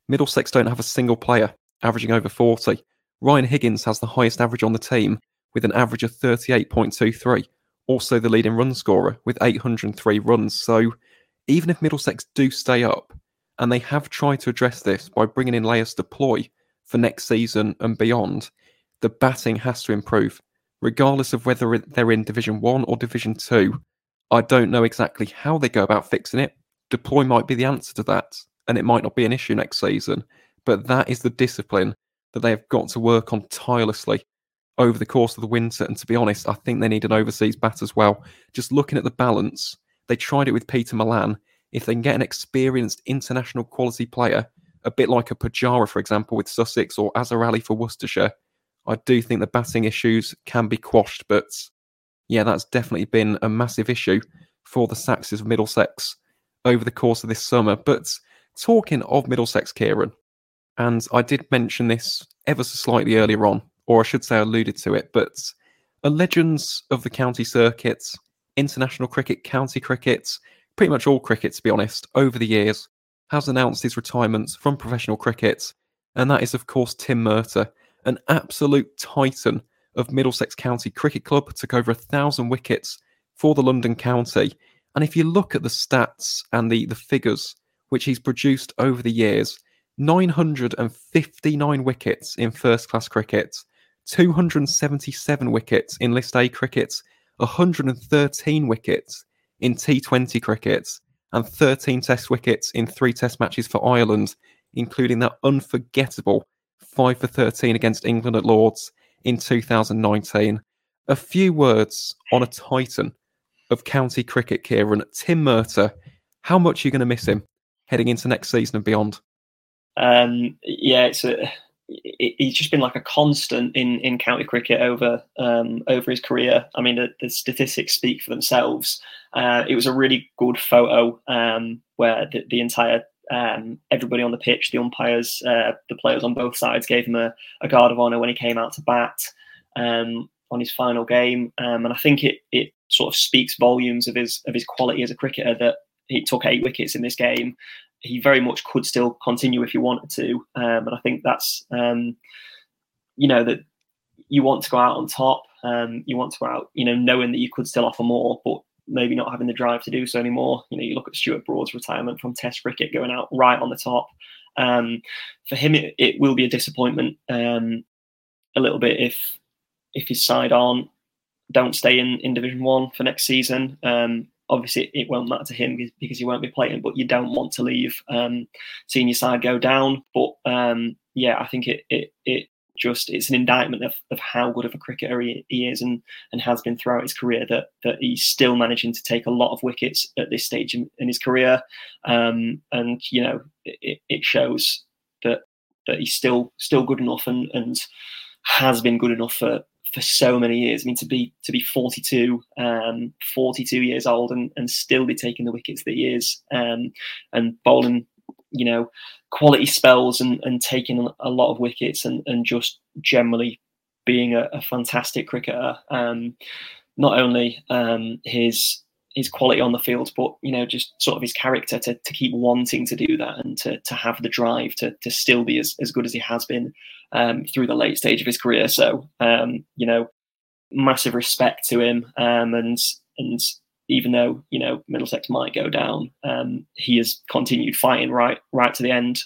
Middlesex don't have a single player averaging over 40. Ryan Higgins has the highest average on the team with an average of 38.23, also the leading run scorer with 803 runs. So even if Middlesex do stay up, and they have tried to address this by bringing in Leus du Plooy for next season and beyond, the batting has to improve. Regardless of whether they're in Division 1 or Division 2, I don't know exactly how they go about fixing it. du Plooy might be the answer to that, and it might not be an issue next season, but that is the discipline that they have got to work on tirelessly over the course of the winter. And to be honest, I think they need an overseas bat as well. Just looking at the balance, they tried it with Peter Milan. If they can get an experienced international quality player, a bit like a Pujara, for example, with Sussex or Azhar Ali for Worcestershire, I do think the batting issues can be quashed. But yeah, that's definitely been a massive issue for the Seaxes of Middlesex over the course of this summer. But talking of Middlesex, Ciaran, and I did mention this ever so slightly earlier on or I should say, alluded to it, but a legends of the county circuits, international cricket, county cricket, pretty much all cricket, to be honest, over the years, has announced his retirement from professional cricket, and that is, of course, Tim Murtagh, an absolute titan of Middlesex County Cricket Club, took over a thousand wickets for the London County. And if you look at the stats and the, the figures which he's produced over the years, 959 wickets in first class cricket, 277 wickets in List A cricket, 113 wickets in T20 cricket, and 13 Test wickets in three Test matches for Ireland, including that unforgettable 5 for 13 against England at Lords in 2019. A few words on a titan of county cricket, Ciaran, Tim Murtagh. How much are you going to miss him heading into next season and beyond? Um, yeah, it's a he's just been like a constant in, in county cricket over um, over his career. I mean, the, the statistics speak for themselves. Uh, it was a really good photo um, where the, the entire um, everybody on the pitch, the umpires, uh, the players on both sides, gave him a, a guard of honour when he came out to bat um, on his final game, um, and I think it it sort of speaks volumes of his of his quality as a cricketer that he took eight wickets in this game he very much could still continue if he wanted to. Um, and I think that's, um, you know, that you want to go out on top. Um, you want to go out, you know, knowing that you could still offer more, but maybe not having the drive to do so anymore. You know, you look at Stuart Broad's retirement from Test cricket, going out right on the top. Um, for him, it, it, will be a disappointment um, a little bit if if his side aren't don't stay in, in Division One for next season. Um, obviously it won't matter to him because he won't be playing, but you don't want to leave um, seeing your side go down. But um, yeah, I think it, it, it just it's an indictment of, of how good of a cricketer he, he, is and, and has been throughout his career that that he's still managing to take a lot of wickets at this stage in, in his career. Um, and you know, it, it shows that that he's still still good enough and and has been good enough for for so many years. I mean, to be to be 42, um, 42 years old, and, and still be taking the wickets that he is, um, and bowling, you know, quality spells and, and taking a lot of wickets, and, and just generally being a, a fantastic cricketer. Um, not only um, his his quality on the field, but you know, just sort of his character to, to keep wanting to do that and to, to have the drive to, to still be as, as good as he has been um, through the late stage of his career. So, um, you know, massive respect to him. Um, and and even though you know Middlesex might go down, um, he has continued fighting right right to the end.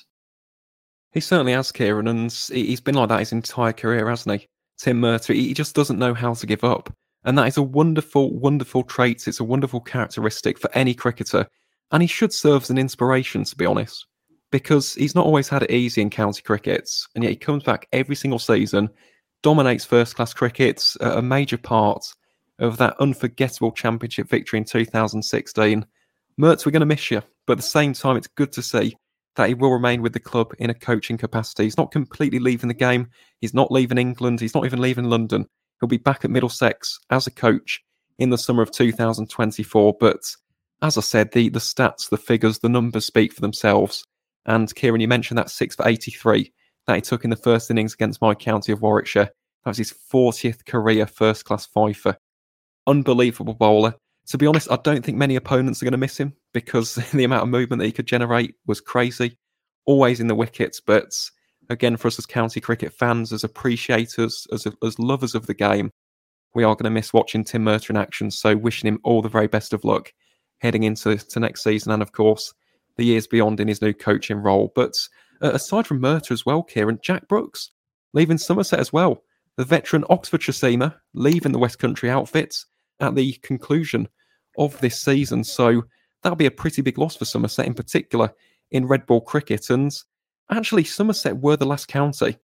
He certainly has, Ciaran, and he's been like that his entire career, hasn't he? Tim Murtagh, he just doesn't know how to give up. And that is a wonderful, wonderful trait. It's a wonderful characteristic for any cricketer. And he should serve as an inspiration, to be honest, because he's not always had it easy in county crickets. And yet he comes back every single season, dominates first class cricket, a major part of that unforgettable championship victory in 2016. Mertz, we're going to miss you. But at the same time, it's good to see that he will remain with the club in a coaching capacity. He's not completely leaving the game. He's not leaving England. He's not even leaving London. He'll be back at Middlesex as a coach in the summer of 2024. But as I said, the, the stats, the figures, the numbers speak for themselves. And Ciaran, you mentioned that six for 83 that he took in the first innings against my county of Warwickshire. That was his 40th career first class fifer. Unbelievable bowler. To be honest, I don't think many opponents are going to miss him because the amount of movement that he could generate was crazy. Always in the wickets, but again, for us as county cricket fans, as appreciators, as, as lovers of the game, we are going to miss watching Tim Murtagh in action. So, wishing him all the very best of luck heading into to next season and, of course, the years beyond in his new coaching role. But uh, aside from Murtagh as well, Ciaran, Jack Brooks leaving Somerset as well. The veteran Oxfordshire seamer leaving the West Country outfits at the conclusion of this season. So, that'll be a pretty big loss for Somerset, in particular in red ball cricket. And Actually, Somerset were the last county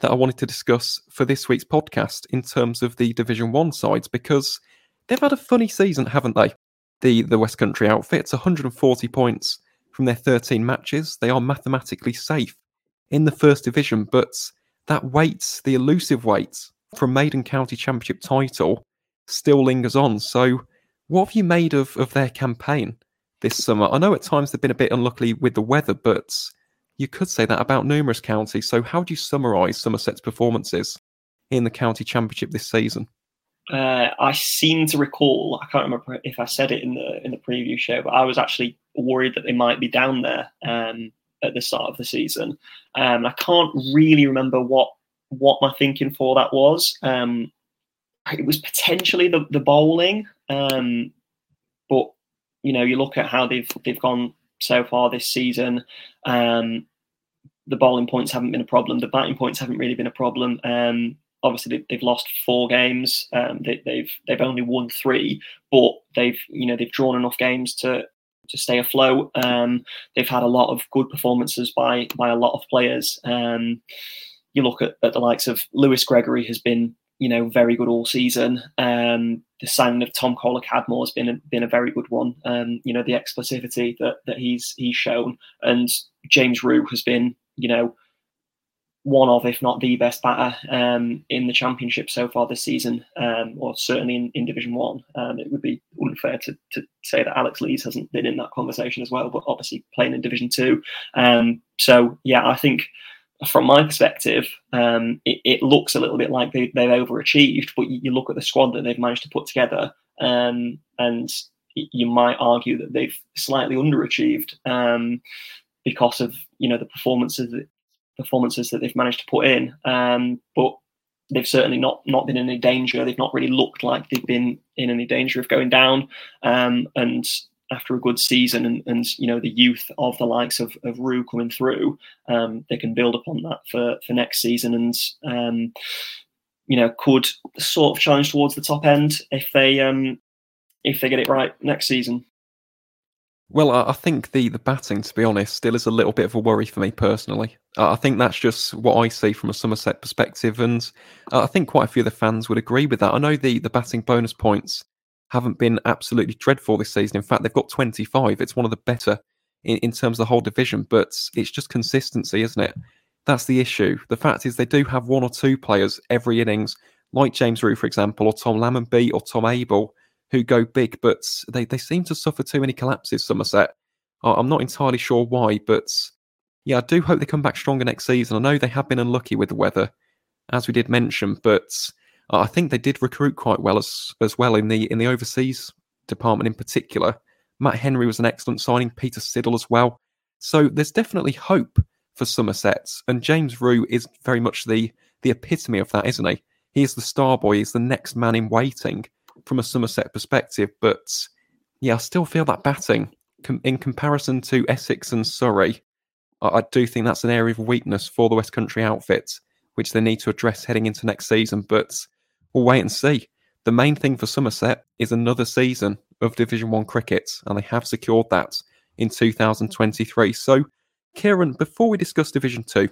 that I wanted to discuss for this week's podcast in terms of the Division 1 sides because they've had a funny season, haven't they? The the West Country outfits, 140 points from their 13 matches. They are mathematically safe in the first division, but that weight, the elusive weight from Maiden County Championship title, still lingers on. So, what have you made of, of their campaign this summer? I know at times they've been a bit unlucky with the weather, but you could say that about numerous counties. So, how do you summarise Somerset's performances in the county championship this season? Uh, I seem to recall. I can't remember if I said it in the in the preview show, but I was actually worried that they might be down there um, at the start of the season. Um, I can't really remember what what my thinking for that was. Um, it was potentially the the bowling, um, but you know, you look at how they've they've gone so far this season. Um, the bowling points haven't been a problem. The batting points haven't really been a problem. Um, obviously, they, have lost four games. Um, they, they've they've only won three, but they've you know they've drawn enough games to to stay afloat. Um, they've had a lot of good performances by by a lot of players. Um, you look at, at the likes of Lewis Gregory has been you know very good all season. Um, the signing of Tom Kohler Cadmore has been a, been a very good one. Um, you know the explosivity that that he's he's shown, and James Rew has been you know, one of, if not the best batter um, in the championship so far this season, um, or certainly in, in Division One. Um, it would be unfair to, to say that Alex Lees hasn't been in that conversation as well, but obviously playing in Division Two. Um, so yeah, I think from my perspective, um, it, it, looks a little bit like they, have overachieved, but you, you, look at the squad that they've managed to put together, um, and you might argue that they've slightly underachieved because of you know the performances that, performances that they've managed to put in. Um, but they've certainly not not been in any danger. They've not really looked like they've been in any danger of going down. Um, and after a good season and, and you know the youth of the likes of, of Rew coming through, um, they can build upon that for, for next season and um, you know could sort of challenge towards the top end if they um, if they get it right next season. Well, I think the, the batting, to be honest, still is a little bit of a worry for me personally. I think that's just what I see from a Somerset perspective, and I think quite a few of the fans would agree with that. I know the, the batting bonus points haven't been absolutely dreadful this season. In fact, they've got 25. It's one of the better in, in terms of the whole division, but it's just consistency, isn't it? That's the issue. The fact is, they do have one or two players every innings, like James Rew, for example, or Tom Lammonby or Tom Abell, who go big, but they, they seem to suffer too many collapses, Somerset. I'm not entirely sure why, but yeah, I do hope they come back stronger next season. I know they have been unlucky with the weather, as we did mention, but I think they did recruit quite well as as well in the in the overseas department in particular. Matt Henry was an excellent signing, Peter Siddle as well. So there's definitely hope for Somerset, and James Rew is very much the the epitome of that, isn't he? He is the star boy, he's the next man in waiting from a Somerset perspective. But yeah, I still feel that batting com- in comparison to Essex and Surrey. I-, I do think that's an area of weakness for the West Country outfits, which they need to address heading into next season. But we'll wait and see. The main thing for Somerset is another season of Division One cricket, and they have secured that in 2023. So, Ciaran, before we discuss Division Two,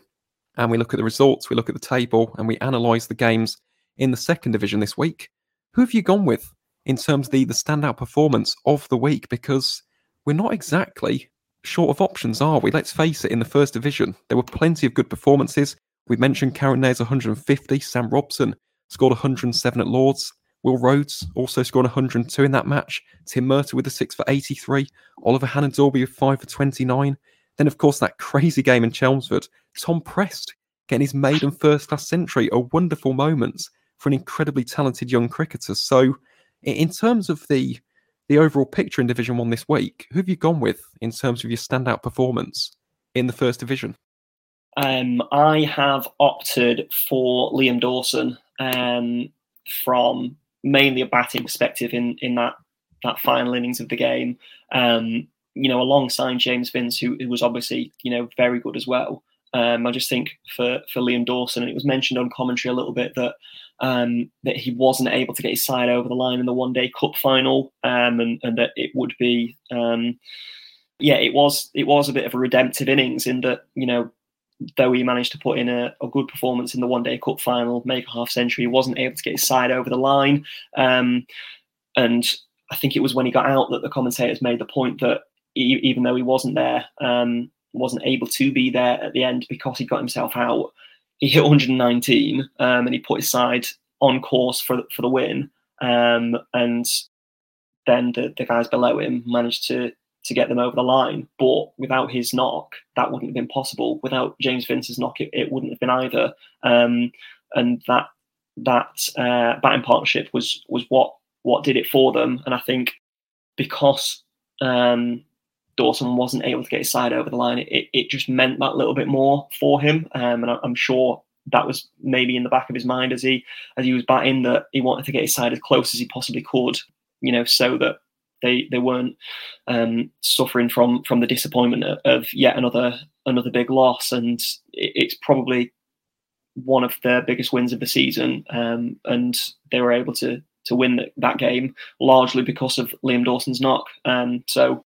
and we look at the results, we look at the table, and we analyse the games in the second division this week, who have you gone with in terms of the, the standout performance of the week? Because we're not exactly short of options, are we? Let's face it, in the first division, there were plenty of good performances. We mentioned Karun Nair's 150, Sam Robson scored 107 at Lords. Will Rhodes also scored 102 in that match. Tim Murtagh with a 6 for 83. Oliver Hannon-Dalby with 5 for 29. Then, of course, that crazy game in Chelmsford. Tom Prest getting his maiden first class century. A wonderful moment for an incredibly talented young cricketer. So, in terms of the the overall picture in Division One this week, who have you gone with in terms of your standout performance in the first division? Um, I have opted for Liam Dawson um, from mainly a batting perspective in in that that final innings of the game. Um, you know, alongside James Vince, who, who was obviously you know very good as well. Um, I just think for for Liam Dawson, and it was mentioned on commentary a little bit that um, that he wasn't able to get his side over the line in the one day cup final, um, and and that it would be. Um, yeah, it was it was a bit of a redemptive innings in that you know though he managed to put in a, a, good performance in the one day cup final, make a half century, wasn't able to get his side over the line. Um, and I think it was when he got out that the commentators made the point that he, even though he wasn't there, um, wasn't able to be there at the end because he got himself out, he hit 119 um, and he put his side on course for for the win. Um, and then the, the guys below him managed to to get them over the line. But without his knock, that wouldn't have been possible. Without James Vince's knock, it, it wouldn't have been either. Um, and that that uh, batting partnership was was what what did it for them. And I think because um, Dawson wasn't able to get his side over the line, it, it just meant that little bit more for him. Um, and I, I'm sure that was maybe in the back of his mind as he as he was batting that he wanted to get his side as close as he possibly could, you know, so that they they weren't um, suffering from from the disappointment of, yet another another big loss, and it's probably one of their biggest wins of the season. Um, and they were able to to win that game largely because of Liam Dawson's knock. Um, so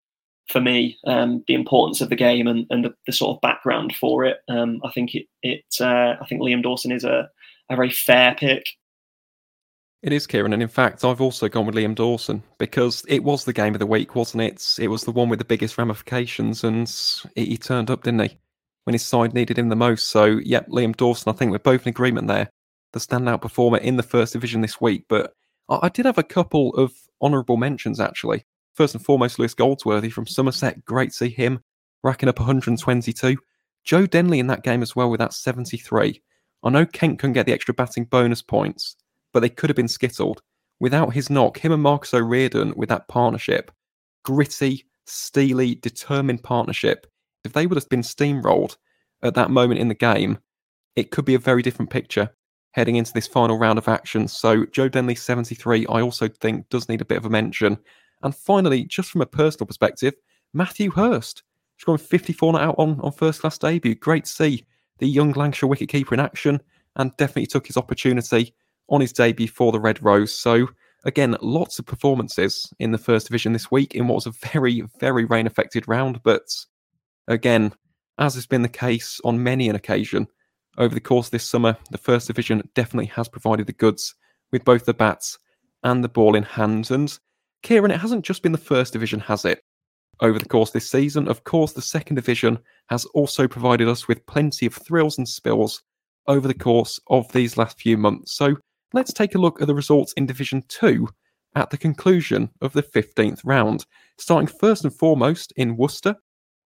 for me, um, the importance of the game and, and the, the, sort of background for it, um, I think it, it uh, I think Liam Dawson is a, a very fair pick. It is, Ciaran, and in fact, I've also gone with Liam Dawson because it was the game of the week, wasn't it? It was the one with the biggest ramifications, and he turned up, didn't he? When his side needed him the most. So, yep, Liam Dawson, I think we're both in agreement there. The standout performer in the first division this week. But I, did have a couple of honourable mentions, actually. First and foremost, Lewis Goldsworthy from Somerset. Great to see him racking up 122. Joe Denley in that game as well with that 73. I know Kent couldn't get the extra batting bonus points, but they could have been skittled. Without his knock, him and Marcus O'Riordan with that partnership, gritty, steely, determined partnership, if they would have been steamrolled at that moment in the game, it could be a very different picture heading into this final round of action. So, Joe Denley, 73, I also think does need a bit of a mention. And finally, just from a personal perspective, Matthew Hurst. Scoring 54 not out on, on first class debut. Great to see the young Lancashire wicketkeeper in action and definitely took his opportunity on his debut for the Red Rose. So, again, lots of performances in the first division this week in what was a very, very rain affected round. But again, as has been the case on many an occasion over the course of this summer, the first division definitely has provided the goods with both the bats and the ball in hand. And Ciaran, it hasn't just been the first division, has it? Over the course this season, of course, the second division has also provided us with plenty of thrills and spills over the course of these last few months. So let's take a look at the results in Division 2 at the conclusion of the 15th round. Starting first and foremost in Worcester,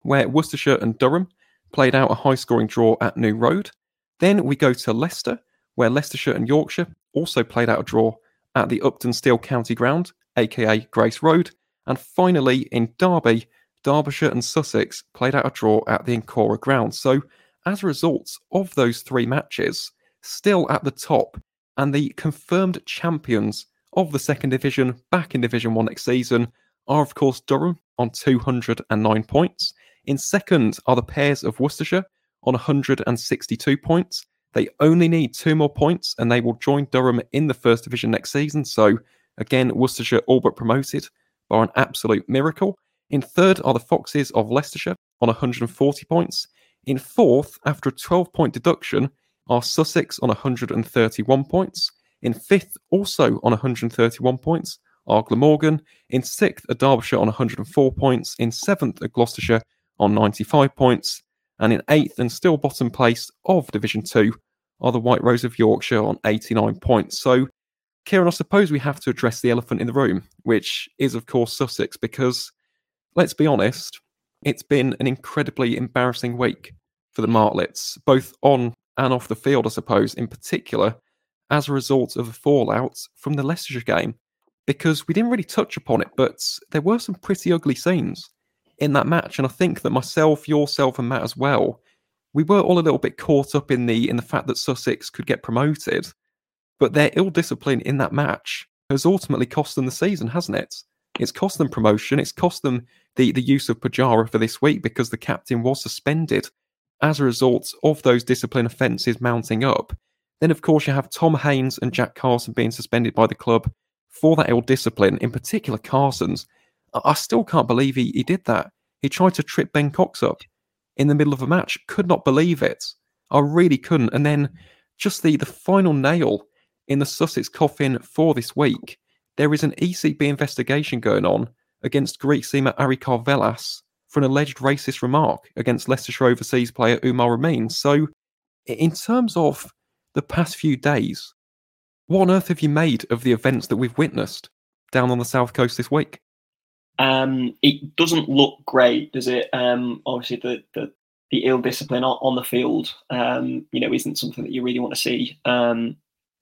where Worcestershire and Durham played out a high scoring draw at New Road. Then we go to Leicester, where Leicestershire and Yorkshire also played out a draw at the Upton Steel County Ground, aka Grace Road. And finally, in Derby, Derbyshire and Sussex played out a draw at the Incora Ground. So, as a result of those three matches, still at the top and the confirmed champions of the second division back in Division 1 next season are, of course, Durham on 209 points. In second are the Pears of Worcestershire on 162 points. They only need two more points and they will join Durham in the first division next season. So, again, Worcestershire all but promoted by an absolute miracle. In third are the Foxes of Leicestershire on 140 points. In fourth, after a 12 point deduction, are Sussex on 131 points. In fifth, also on 131 points, are Glamorgan. In sixth, are Derbyshire on 104 points. In seventh, are Gloucestershire on 95 points. And in eighth and still bottom place of Division 2 are the White Rose of Yorkshire on 89 points. So, Ciaran, I suppose we have to address the elephant in the room, which is, of course, Sussex, because let's be honest, it's been an incredibly embarrassing week for the Martlets, both on and off the field, I suppose, in particular, as a result of the fallout from the Leicestershire game. Because we didn't really touch upon it, but there were some pretty ugly scenes in that match. And I think that myself, yourself, and Matt as well, we were all a little bit caught up in the in the fact that Sussex could get promoted. But their ill discipline in that match has ultimately cost them the season, hasn't it? It's cost them promotion. It's cost them the, the use of Pujara for this week because the captain was suspended as a result of those discipline offences mounting up. Then, of course, you have Tom Haines and Jack Carson being suspended by the club for that ill discipline, in particular Carson's. I still can't believe he, he did that. He tried to trip Ben Cox up in the middle of a match. Could not believe it. I really couldn't. And then just the, the final nail in the Sussex coffin for this week, there is an ECB investigation going on against Greek seamer Ari Karvelas for an alleged racist remark against Leicestershire overseas player Umar Amin. So, in terms of the past few days, what on earth have you made of the events that we've witnessed down on the south coast this week? Um, it doesn't look great, does it? Um, obviously, the, the, the ill discipline on, on the field, um, you know, isn't something that you really want to see um,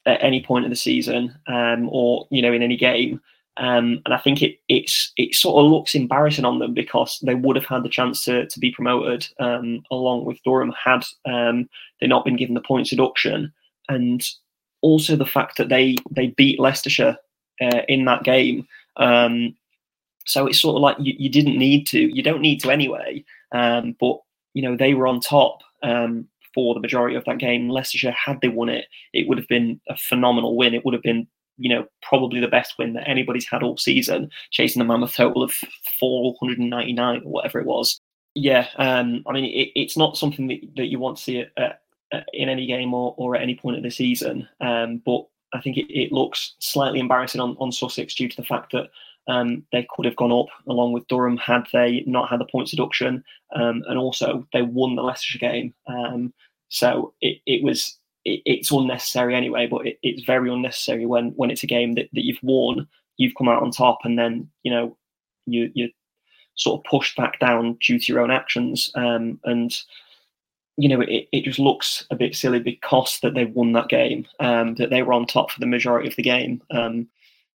at any point in the season um, or you know in any game. Um, and I think it it's it sort of looks embarrassing on them because they would have had the chance to to be promoted um, along with Durham had um, they not been given the points deduction, and also the fact that they they beat Leicestershire uh, in that game. Um, so it's sort of like you, you, didn't need to, you don't need to anyway. Um, but you know they were on top um, for the majority of that game. Leicestershire, had they won it, it would have been a phenomenal win. It would have been you know, probably the best win that anybody's had all season, chasing the mammoth total of 499 or whatever it was. Yeah, um, I mean, it, it's not something that, that you want to see at, at, in any game or, or at any point of the season. Um, but I think it, it, looks slightly embarrassing on, on Sussex due to the fact that um, they could have gone up along with Durham had they not had the points deduction, um, and also they won the Leicestershire game. Um, so it, it was it, it's unnecessary anyway. But it, it's very unnecessary when when it's a game that, that you've won, you've come out on top, and then you know you you sort of pushed back down due to your own actions. Um, and you know it, it just looks a bit silly because that they've won that game, um, that they were on top for the majority of the game. Um,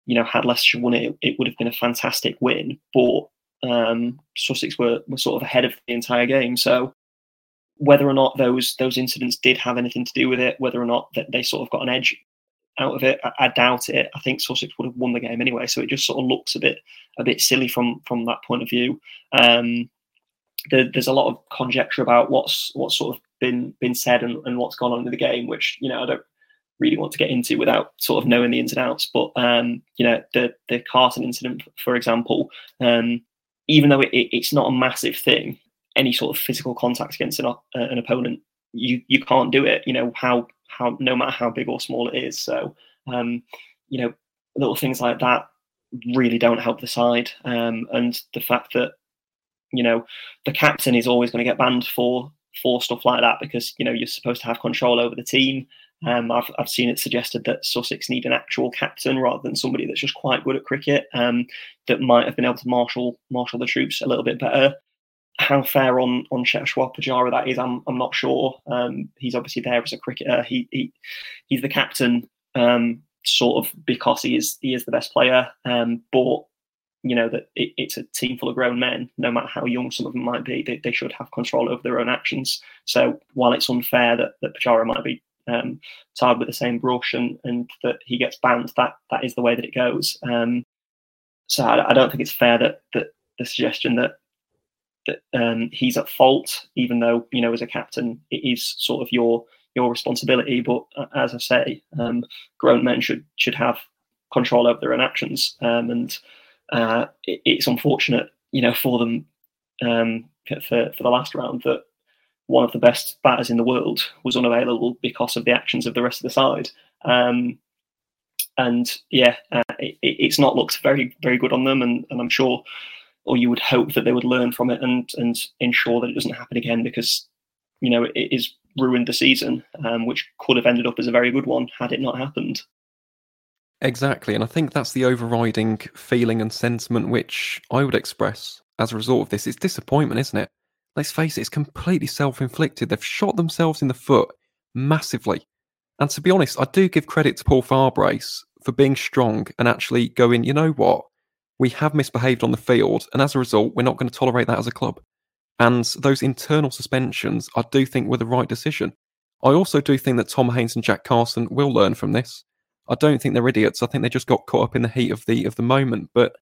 you know, had Leicester won it, it would have been a fantastic win. But um, Sussex were, were sort of ahead of the entire game. So whether or not those those incidents did have anything to do with it, whether or not that they sort of got an edge out of it, I, I, doubt it. I think Sussex would have won the game anyway. So it just sort of looks a bit a bit silly from from that point of view. Um, the, there's a lot of conjecture about what's what's sort of been been said and, and what's gone on in the game, which you know I don't really want to get into without sort of knowing the ins and outs. But um, you know the the Carson incident, for example, um, even though it, it, it's not a massive thing, any sort of physical contact against an, uh, an opponent, you you can't do it. You know how how no matter how big or small it is. So um, you know little things like that really don't help the side. Um, and the fact that you know the captain is always going to get banned for for stuff like that because you know you're supposed to have control over the team. Um, I've I've seen it suggested that Sussex need an actual captain rather than somebody that's just quite good at cricket um, that might have been able to marshal marshal the troops a little bit better how fair on on Cheteshwar Pujara that is, I'm I'm not sure. Um, he's obviously there as a cricketer. He, he he's the captain um, sort of because he is he is the best player. Um, but you know that it, it's a team full of grown men. No matter how young some of them might be, they, they should have control over their own actions. So while it's unfair that that Pujara might be um, tarred with the same brush and and that he gets banned, that that is the way that it goes. Um, so I, I, don't think it's fair that that the suggestion that that um, he's at fault, even though you know as a captain it is sort of your your responsibility. But uh, as I say, um, grown men should should have control over their own actions, um, and uh, it, it's unfortunate, you know, for them um, for for the last round that one of the best batters in the world was unavailable because of the actions of the rest of the side. Um, and yeah, uh, it, it's not looked very very good on them, and, and I'm sure, or you would hope that they would learn from it and and ensure that it doesn't happen again because you know it is ruined the season, um, which could have ended up as a very good one had it not happened. Exactly, and I think that's the overriding feeling and sentiment which I would express as a result of this. It's disappointment, isn't it? Let's face it, it's completely self inflicted. They've shot themselves in the foot massively. And to be honest, I do give credit to Paul Farbrace for being strong and actually going, you know what? We have misbehaved on the field, and as a result, we're not going to tolerate that as a club. And those internal suspensions, I do think were the right decision. I also do think that Tom Haines and Jack Carson will learn from this. I don't think they're idiots. I think they just got caught up in the heat of the of the moment. But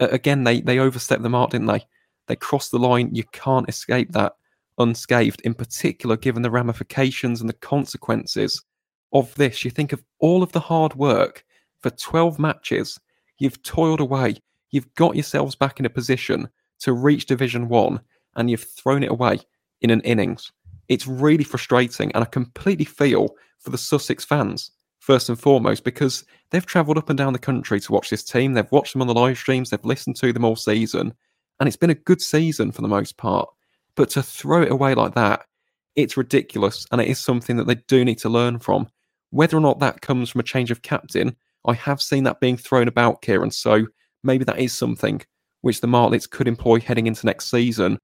again, they they overstepped the mark, didn't they? They crossed the line. You can't escape that unscathed. In particular, given the ramifications and the consequences of this, you think of all of the hard work for 12 matches. You've toiled away. You've got yourselves back in a position to reach Division One, and you've thrown it away in an innings. It's really frustrating, and I completely feel for the Sussex fans first and foremost, because they've travelled up and down the country to watch this team. They've watched them on the live streams, they've listened to them all season, and it's been a good season for the most part. But to throw it away like that, it's ridiculous, and it is something that they do need to learn from. Whether or not that comes from a change of captain, I have seen that being thrown about, Ciaran. So maybe that is something which the Martlets could employ heading into next season.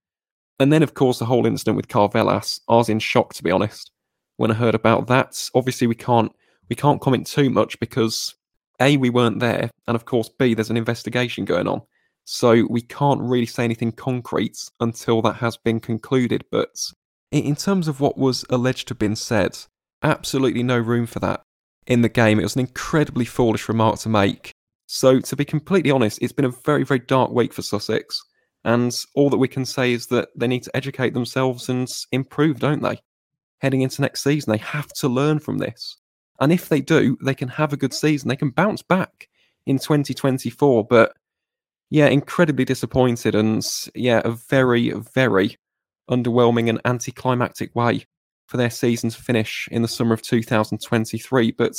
And then, of course, the whole incident with Karvelas, I was in shock, to be honest, when I heard about that. Obviously, we can't we can't comment too much because A, we weren't there, and of course, B, there's an investigation going on. So we can't really say anything concrete until that has been concluded. But in terms of what was alleged to have been said, absolutely no room for that in the game. It was an incredibly foolish remark to make. So, to be completely honest, it's been a very, very dark week for Sussex. And all that we can say is that they need to educate themselves and improve, don't they? Heading into next season, they have to learn from this. And if they do, they can have a good season. They can bounce back in 2024. But yeah, incredibly disappointed and yeah, a very, very underwhelming and anticlimactic way for their season to finish in the summer of 2023. But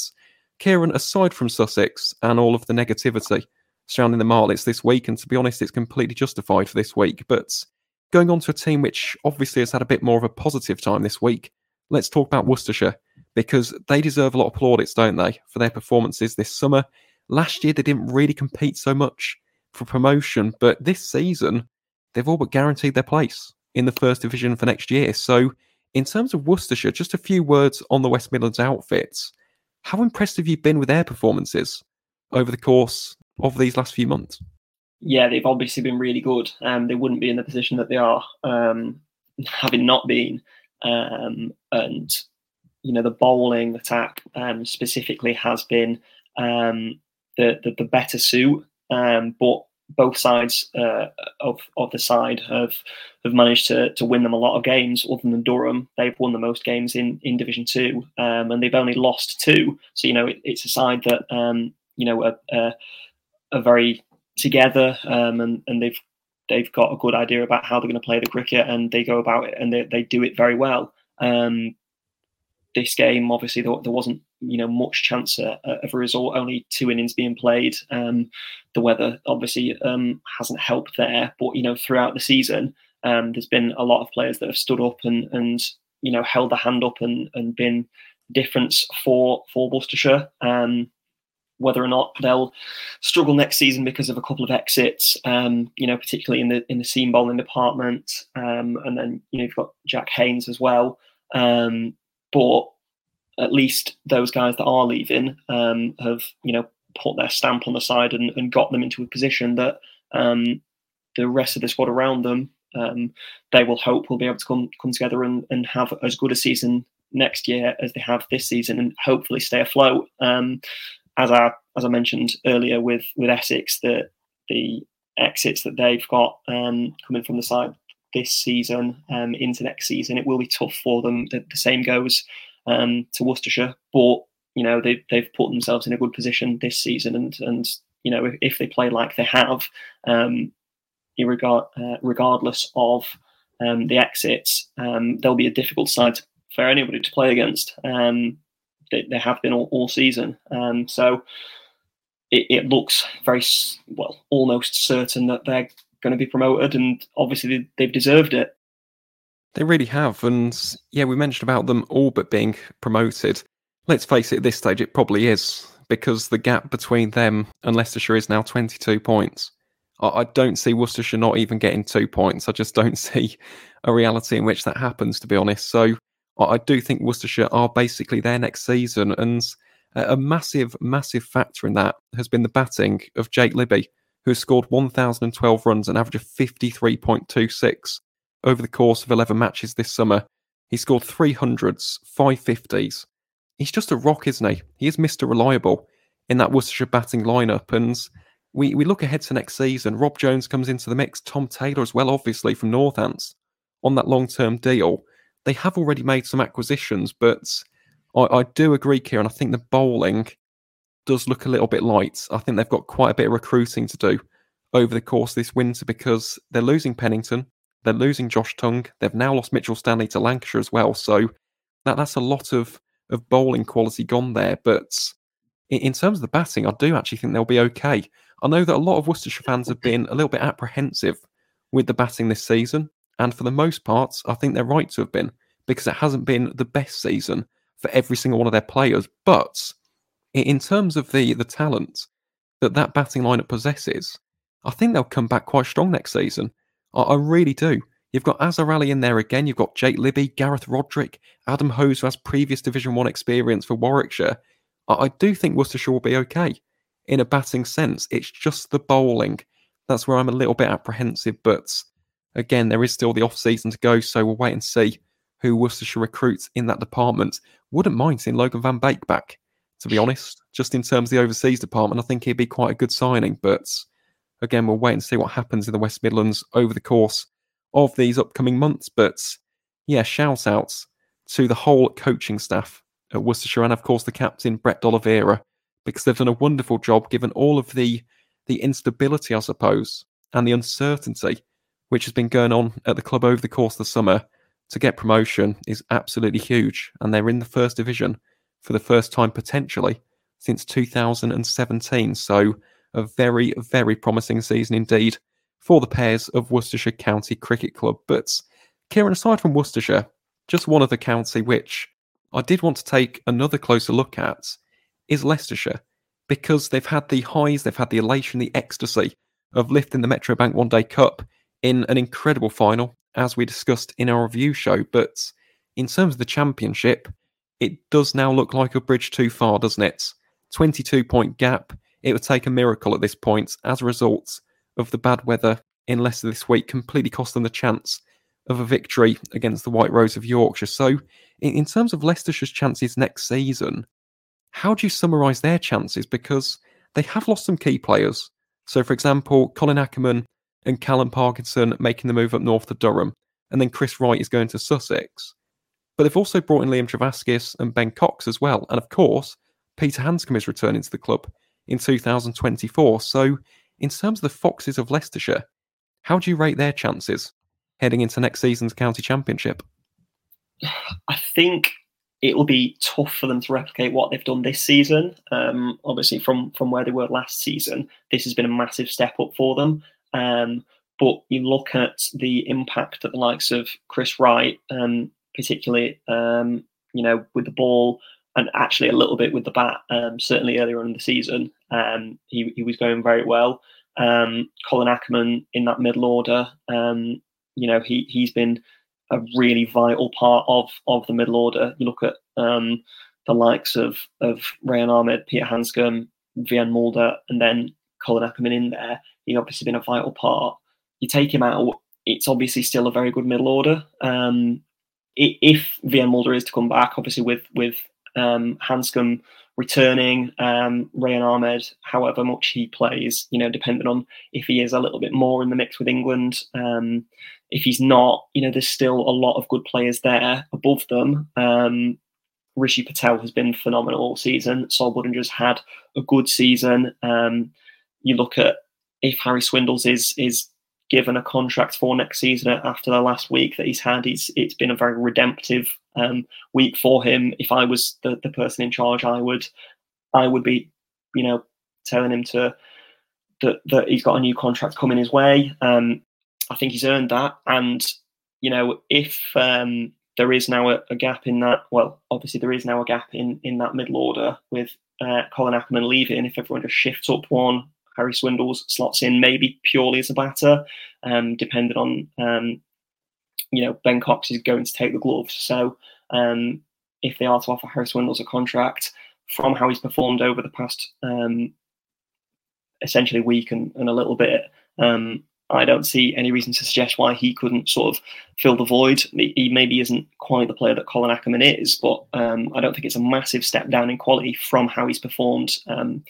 Ciaran, aside from Sussex and all of the negativity surrounding the Martlets this week, and to be honest, it's completely justified for this week, but going on to a team which obviously has had a bit more of a positive time this week, let's talk about Worcestershire because they deserve a lot of plaudits, don't they, for their performances this summer. Last year, they didn't really compete so much for promotion, but this season, they've all but guaranteed their place in the first division for next year. So, in terms of Worcestershire, just a few words on the West Midlands outfits. How impressed have you been with their performances over the course of these last few months? Yeah, they've obviously been really good. Um, they wouldn't be in the position that they are um, having not been. Um, and you know the bowling attack um, specifically has been um, the, the, the better suit, um, but both sides uh, of of the side have have managed to to win them a lot of games. Other than Durham, they've won the most games in in Division Two, um, and they've only lost two. So you know it, it's a side that um, you know are, are, are very together, um, and and they've they've got a good idea about how they're going to play the cricket, and they go about it, and they they do it very well. Um, this game, obviously, there, there wasn't you know much chance of a result. Only two innings being played. Um, the weather obviously um, hasn't helped there, but you know throughout the season, um, there's been a lot of players that have stood up and and you know held the hand up and and been difference for for Worcestershire. Um, whether or not they'll struggle next season because of a couple of exits, um, you know, particularly in the in the seam bowling department, um, and then you know you've got Jack Haynes as well. Um, but at least those guys that are leaving um, have you know put their stamp on the side and, and got them into a position that um, the rest of the squad around them um, they will hope will be able to come come together and, and have as good a season next year as they have this season and hopefully stay afloat. Um, as I as I mentioned earlier with with Essex, the the exits that they've got um, coming from the side this season um, into next season, it will be tough for them. The, the same goes um, to Worcestershire, but you know they they've put themselves in a good position this season, and and you know if, if they play like they have, um, regard, uh, regardless of um, the exits, um, they'll be a difficult side for anybody to play against. Um, they, they, have been all, all season, um, so it, it, looks very well, almost certain that they're going to be promoted, and obviously they've deserved it. They really have, and yeah, we mentioned about them all but being promoted. Let's face it, at this stage, it probably is because the gap between them and Leicestershire is now 22 points. I don't see Worcestershire not even getting two points. I just don't see a reality in which that happens, to be honest. So I do think Worcestershire are basically there next season. And a massive, massive factor in that has been the batting of Jake Libby, who has scored 1,012 runs, an average of 53.26 over the course of 11 matches this summer. He scored 300s, 550s. He's just a rock, isn't he? He is Mr. Reliable in that Worcestershire batting lineup. And we, we look ahead to next season. Rob Jones comes into the mix, Tom Taylor as well, obviously, from Northants on that long term deal. They have already made some acquisitions, but I, I do agree, Ciaran. I think the bowling does look a little bit light. I think they've got quite a bit of recruiting to do over the course this winter because they're losing Pennington, they're losing Josh Tongue, they've now lost Mitchell Stanley to Lancashire as well. So that that's a lot of of bowling quality gone there. But in, in terms of the batting, I do actually think they'll be okay. I know that a lot of Worcestershire fans have been a little bit apprehensive with the batting this season, and for the most part, I think they're right to have been because it hasn't been the best season for every single one of their players. But in terms of the the talent that that batting lineup possesses, I think they'll come back quite strong next season. I, I really do. You've got Azhar Ali in there again. You've got Jake Libby, Gareth Roderick, Adam Hose, who has previous Division One experience for Warwickshire. I, I do think Worcestershire will be okay in a batting sense. It's just the bowling. That's where I'm a little bit apprehensive. But again, there is still the off season to go, so we'll wait and see who Worcestershire recruits in that department. Wouldn't mind seeing Logan Van Beek back, to be honest. Just in terms of the overseas department, I think he'd be quite a good signing. But again, we'll wait and see what happens in the West Midlands over the course of these upcoming months. But yeah, shout outs to the whole coaching staff at Worcestershire and, of course, the captain, Brett D'Oliveira because they've done a wonderful job given all of the the instability, I suppose, and the uncertainty which has been going on at the club over the course of the summer. To get promotion is absolutely huge, and they're in the first division for the first time potentially since 2017. So, a very, very promising season indeed for the Pears of Worcestershire County Cricket Club. But, Ciaran, aside from Worcestershire, just one other county which I did want to take another closer look at is Leicestershire because they've had the highs, they've had the elation, the ecstasy of lifting the Metro Bank One Day Cup in an incredible final, as we discussed in our review show. But in terms of the championship, it does now look like a bridge too far, doesn't it? 22 point gap. It would take a miracle at this point as a result of the bad weather in Leicester this week completely cost them the chance of a victory against the White Rose of Yorkshire. So, in, terms of Leicestershire's chances next season, how do you summarise their chances? Because they have lost some key players. So, for example, Colin Ackerman and Callum Parkinson making the move up north to Durham, and then Chris Wright is going to Sussex. But they've also brought in Liam Trevaskis and Ben Cox as well. And of course, Peter Handscomb is returning to the club in 2024. So, in terms of the Foxes of Leicestershire, how do you rate their chances heading into next season's county championship? I think it will be tough for them to replicate what they've done this season. Um, obviously, from from where they were last season, this has been a massive step up for them. Um, but you look at the impact that the likes of Chris Wright, um, particularly, um, you know, with the ball and actually a little bit with the bat, um, certainly earlier on in the season, um, he, he was going very well. Colin Ackerman in that middle order, you know, he he's been a really vital part of of the middle order. You look at um, the likes of of Rehan Ahmed, Peter Handscomb, Wiaan Mulder, and then Colin Ackerman in there. He's obviously been a vital part. You take him out, it's obviously still a very good middle order. Um, if Wiaan Mulder is to come back, obviously with with um, Handscomb returning, um, Rehan Ahmed, however much he plays, you know, depending on if he is a little bit more in the mix with England. Um, if he's not, you know, there's still a lot of good players there above them. Um, Rishi Patel has been phenomenal all season. Sol Budinger's had a good season. Um, you look at if Harry Swindells is is given a contract for next season after the last week that he's had, he's it's been a very redemptive um, week for him. If I was the, the person in charge, I would I would be, you know, telling him to that that he's got a new contract coming his way. Um, I think he's earned that, and you know, if um, there is now a, a, gap in that, well, obviously there is now a gap in in that middle order with uh, Colin Ackermann leaving. If everyone just shifts up one, Harry Swindells slots in maybe purely as a batter, um, depending on um, you know Ben Cox is going to take the gloves. So um, if they are to offer Harris Swindells a contract from how he's performed over the past um, essentially week and, and, a little bit, um, I don't see any reason to suggest why he couldn't sort of fill the void. He maybe isn't quite the player that Colin Ackermann is, but um, I don't think it's a massive step down in quality from how he's performed um,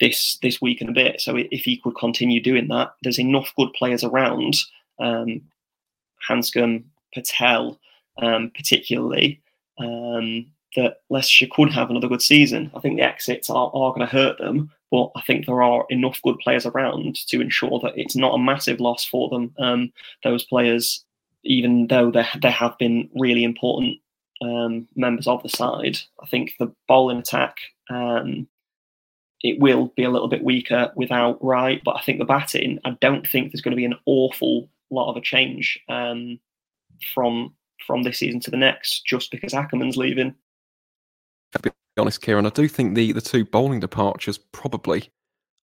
this this week and a bit. So if he could continue doing that, there's enough good players around. Handscomb, Patel, um, particularly, um, that Leicestershire could have another good season. I think the exits are, are going to hurt them, but I think there are enough good players around to ensure that it's not a massive loss for them. Um, those players, even though they, they have been really important um, members of the side, I think the bowling attack um, it will be a little bit weaker without Wright, but I think the batting, I don't think there's going to be an awful lot of a change um, from from this season to the next, just because Ackermann's leaving. I'll be honest, Ciaran, I do think the the two bowling departures probably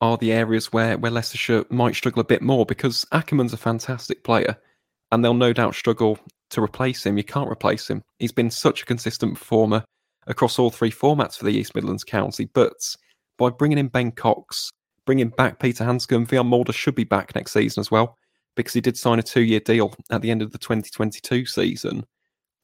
are the areas where where Leicestershire might struggle a bit more because Ackermann's a fantastic player, and they'll no doubt struggle to replace him. You can't replace him. He's been such a consistent performer across all three formats for the East Midlands County, but by bringing in Ben Cox, bringing back Peter Handscomb, Wiaan Mulder should be back next season as well because he did sign a two-year deal at the end of the 2022 season.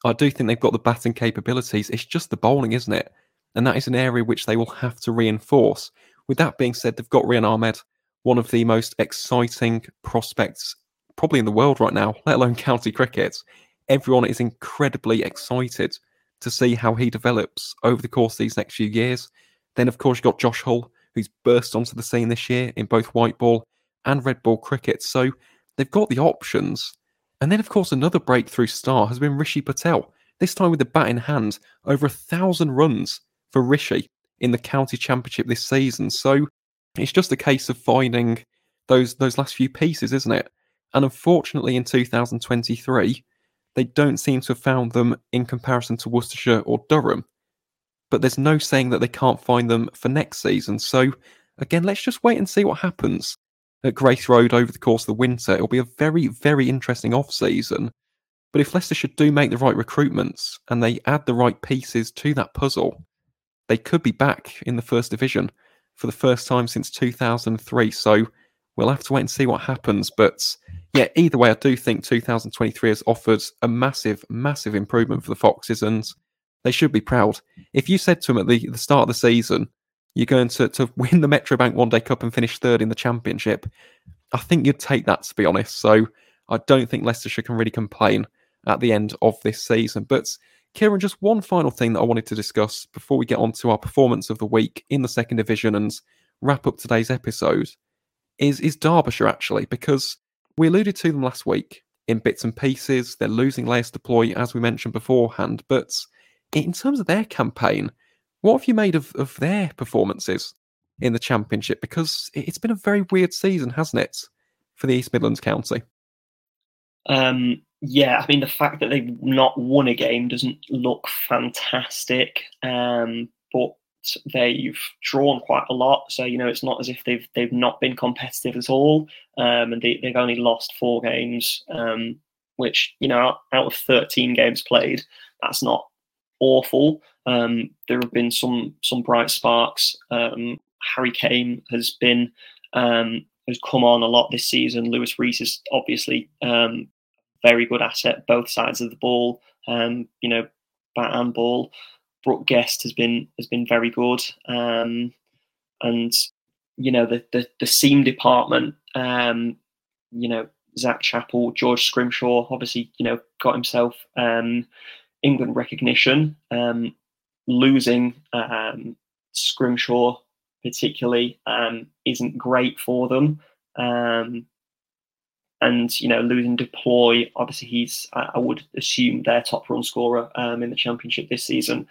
I do think they've got the batting capabilities. It's just the bowling, isn't it? And that is an area which they will have to reinforce. With that being said, they've got Rehan Ahmed, one of the most exciting prospects probably in the world right now, let alone county cricket. Everyone is incredibly excited to see how he develops over the course of these next few years. Then, of course, you've got Josh Hull, who's burst onto the scene this year in both white ball and red ball cricket. So they've got the options. And then, of course, another breakthrough star has been Rishi Patel, this time with the bat in hand, over a thousand runs for Rishi in the county championship this season. So it's just a case of finding those those last few pieces, isn't it? And unfortunately, in 2023, they don't seem to have found them in comparison to Worcestershire or Durham but there's no saying that they can't find them for next season. So, again, let's just wait and see what happens at Grace Road over the course of the winter. It'll be a very, very interesting off season. But if Leicestershire do make the right recruitments and they add the right pieces to that puzzle, they could be back in the first division for the first time since 2003. So we'll have to wait and see what happens. But yeah, either way, I do think 2023 has offered a massive, massive improvement for the Foxes. And they should be proud. If you said to them at the, the start of the season, you're going to, to win the Metrobank One Day Cup and finish third in the Championship, I think you'd take that, to be honest. So I don't think Leicestershire can really complain at the end of this season. But Ciaran, just one final thing that I wanted to discuss before we get on to our performance of the week in the second division and wrap up today's episode is, is Derbyshire, actually, because we alluded to them last week in bits and pieces. They're losing Leus du Plooy, as we mentioned beforehand, but in terms of their campaign, what have you made of, of their performances in the championship? Because it's been a very weird season, hasn't it, for the East Midlands County? Um, yeah, I mean the fact that they've not won a game doesn't look fantastic, um, but they've drawn quite a lot. So you know it's not as if they've they've not been competitive at all, um, and they, have only lost four games, um, which you know out of thirteen games played, that's not awful. Um, there have been some some bright sparks. Um, Harry Came has been um, has come on a lot this season. Luis Reece is obviously um, very good asset, both sides of the ball. Um, you know, bat and ball. Brooke Guest has been has been very good, um, and you know the the, the seam department. You know, Zak Chappell, George Scrimshaw, obviously, you know, got himself um, England recognition. Um, losing um, Scrimshaw, particularly, um, isn't great for them. Um, and you know, losing du Plooy, obviously, he's I would assume their top run scorer um, in the championship this season,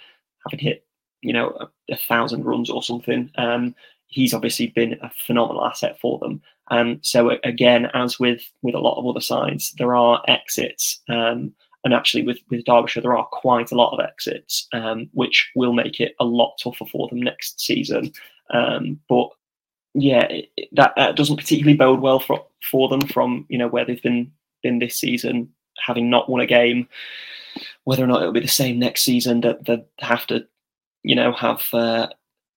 having hit you know a, a thousand runs or something. Um, he's obviously been a phenomenal asset for them. Um, so again, as with with a lot of other sides, there are exits, um, and actually with with Derbyshire, there are quite a lot of exits, um, which will make it a lot tougher for them next season. Um, but yeah, it, that, doesn't particularly bode well for for them from you know where they've been been this season, having not won a game. Whether or not it'll be the same next season, that they have to, you know, have uh,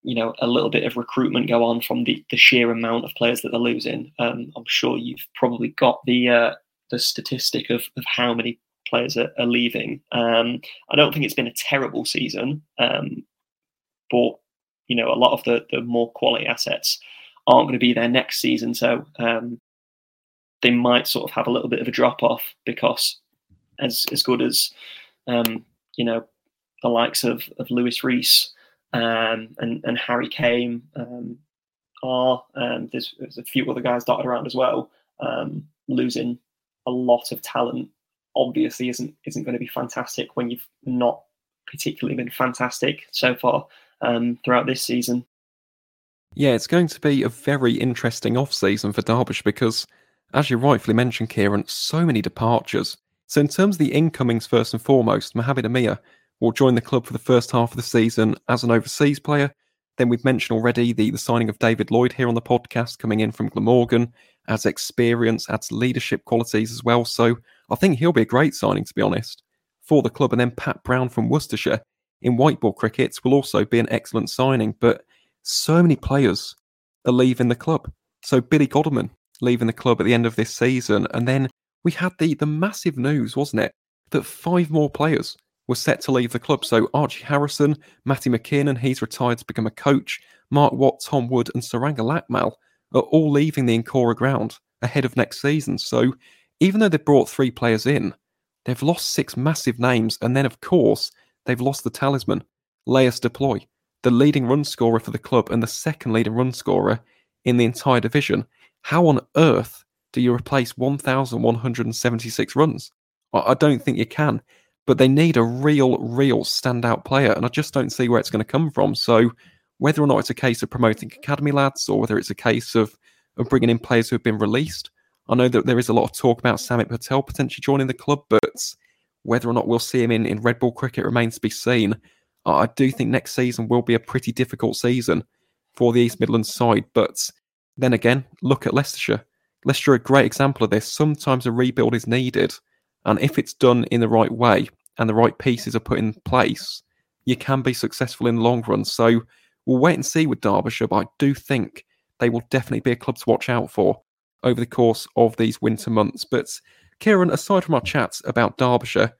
you know a little bit of recruitment go on from the, the sheer amount of players that they're losing. Um, I'm sure you've probably got the uh, the statistic of, of how many players are, are leaving. Um, I don't think it's been a terrible season, um, but you know a lot of the the more quality assets aren't going to be there next season, so um, they might sort of have a little bit of a drop off because as as good as um, you know the likes of of Luis Reece um, and and Harry Came um, are. There's, there's, a few other guys dotted around as well. Losing a lot of talent obviously isn't isn't going to be fantastic when you've not particularly been fantastic so far um, throughout this season. Yeah, it's going to be a very interesting off season for Derbyshire because, as you rightfully mentioned, Ciaran, so many departures. So, in terms of the incomings, first and foremost, Mohamed Amir will join the club for the first half of the season as an overseas player. Then we've mentioned already the, the signing of David Lloyd here on the podcast, coming in from Glamorgan, adds experience, adds leadership qualities as well. So I think he'll be a great signing, to be honest, for the club. And then Pat Brown from Worcestershire in white ball cricket will also be an excellent signing. But so many players are leaving the club. So Billy Godleman leaving the club at the end of this season. And then we had the, the massive news, wasn't it, that five more players were set to leave the club. So Archie Harrison, Matty McKiernan, he's retired to become a coach. Mark Watt, Tom Wood, and Saranga Lakmal are all leaving the Incora ground ahead of next season. So even though they've brought three players in, they've lost six massive names. And then, of course, they've lost the talisman, Leus du Plooy, the leading run scorer for the club and the second leading run scorer in the entire division. How on earth do you replace 1,176 runs? I don't think you can but they need a real, real standout player. And I just don't see where it's going to come from. So whether or not it's a case of promoting academy lads or whether it's a case of, of bringing in players who have been released, I know that there is a lot of talk about Samit Patel potentially joining the club, but whether or not we'll see him in, in red ball cricket remains to be seen. I do think next season will be a pretty difficult season for the East Midlands side. But then again, look at Leicestershire. Leicester are a great example of this. Sometimes a rebuild is needed. And if it's done in the right way and the right pieces are put in place, you can be successful in the long run. So we'll wait and see with Derbyshire, but I do think they will definitely be a club to watch out for over the course of these winter months. But Ciaran, aside from our chats about Derbyshire,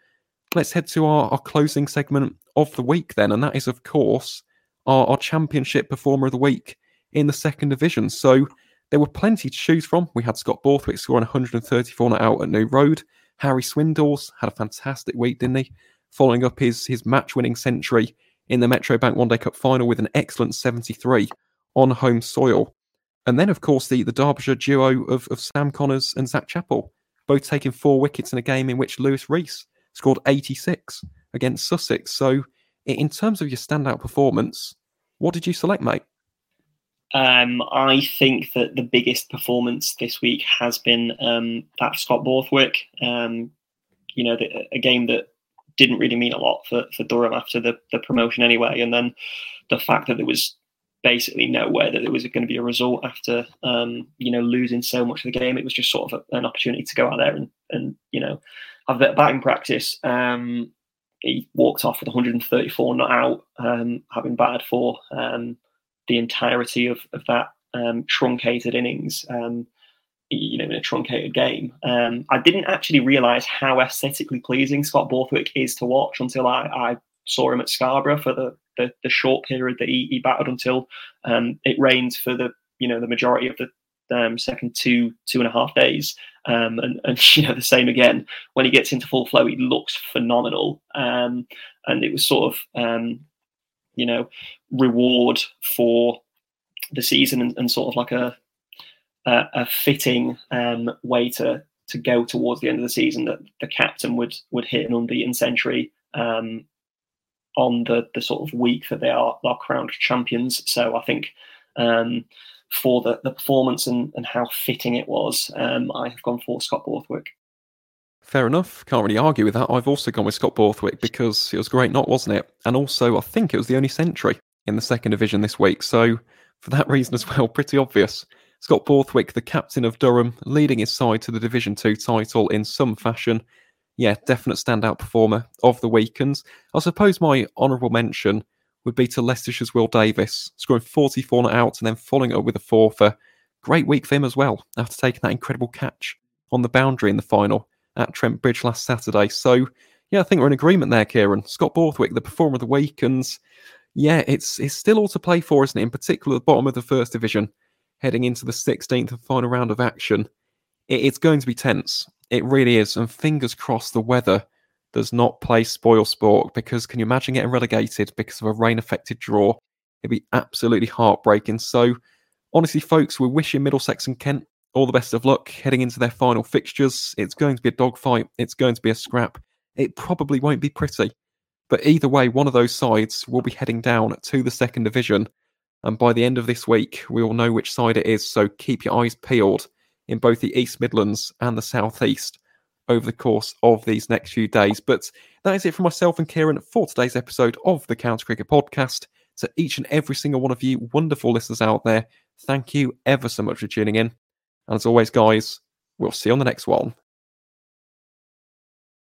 let's head to our, our closing segment of the week then, and that is, of course, our, our championship performer of the week in the second division. So there were plenty to choose from. We had Scott Borthwick scoring 134 not out at New Road. Harry Swindells had a fantastic week, didn't he? Following up his his match winning century in the Metro Bank One Day Cup final with an excellent 73 on home soil. And then, of course, the, the Derbyshire duo of, of Sam Conners and Zak Chappell, both taking four wickets in a game in which Luis Reece scored 86 against Sussex. So, in terms of your standout performance, what did you select, mate? Um, I think that the biggest performance this week has been um, that Scott Borthwick. Um, you know, the, a game that didn't really mean a lot for, for Durham after the, the promotion anyway. And then the fact that there was basically nowhere that there was going to be a result after, um, you know, losing so much of the game. It was just sort of a, an opportunity to go out there and, and you know, have a bit of batting practice. Um, he walked off with 134 not out, um, having batted for um, the entirety of, of that um, truncated innings. Um, you know, in a truncated game. Um, I didn't actually realise how aesthetically pleasing Scott Borthwick is to watch until I, I saw him at Scarborough for the, the, the short period that he, he batted until um, it rained for the you know the majority of the um, second two two and a half days. Um, and, and you know the same again when he gets into full flow, he looks phenomenal. Um, and it was sort of um, you know reward for the season and, and sort of like a a, a fitting um, way to to go towards the end of the season that the captain would would hit an unbeaten century um, on the the sort of week that they are are crowned champions. So I think um, for the, the performance and, and how fitting it was, um, I have gone for Scott Borthwick. Fair enough. Can't really argue with that. I've also gone with Scott Borthwick because it was great, not wasn't it? And also, I think it was the only century in the second division this week. So, for that reason as well, pretty obvious. Scott Borthwick, the captain of Durham, leading his side to the Division 2 title in some fashion. Yeah, definite standout performer of the week. And I suppose my honourable mention would be to Leicestershire's Will Davis, scoring 44 not out and then following up with a four for great week for him as well, after taking that incredible catch on the boundary in the final at Trent Bridge last Saturday. So, yeah, I think we're in agreement there, Ciaran. Scott Borthwick, the performer of the week, and yeah, it's it's still all to play for, isn't it? In particular, the bottom of the first division heading into the 16th and final round of action. It, it's going to be tense. It really is. And fingers crossed the weather does not play spoil sport because can you imagine getting relegated because of a rain affected draw? It'd be absolutely heartbreaking. So, honestly, folks, we're wishing Middlesex and Kent all the best of luck heading into their final fixtures. It's going to be a dogfight, it's going to be a scrap. It probably won't be pretty. But either way, one of those sides will be heading down to the second division. And by the end of this week, we will know which side it is. So keep your eyes peeled in both the East Midlands and the South East over the course of these next few days. But that is it for myself and Ciaran for today's episode of the County Cricket Podcast. To each and every single one of you wonderful listeners out there, thank you ever so much for tuning in. And as always, guys, we'll see you on the next one.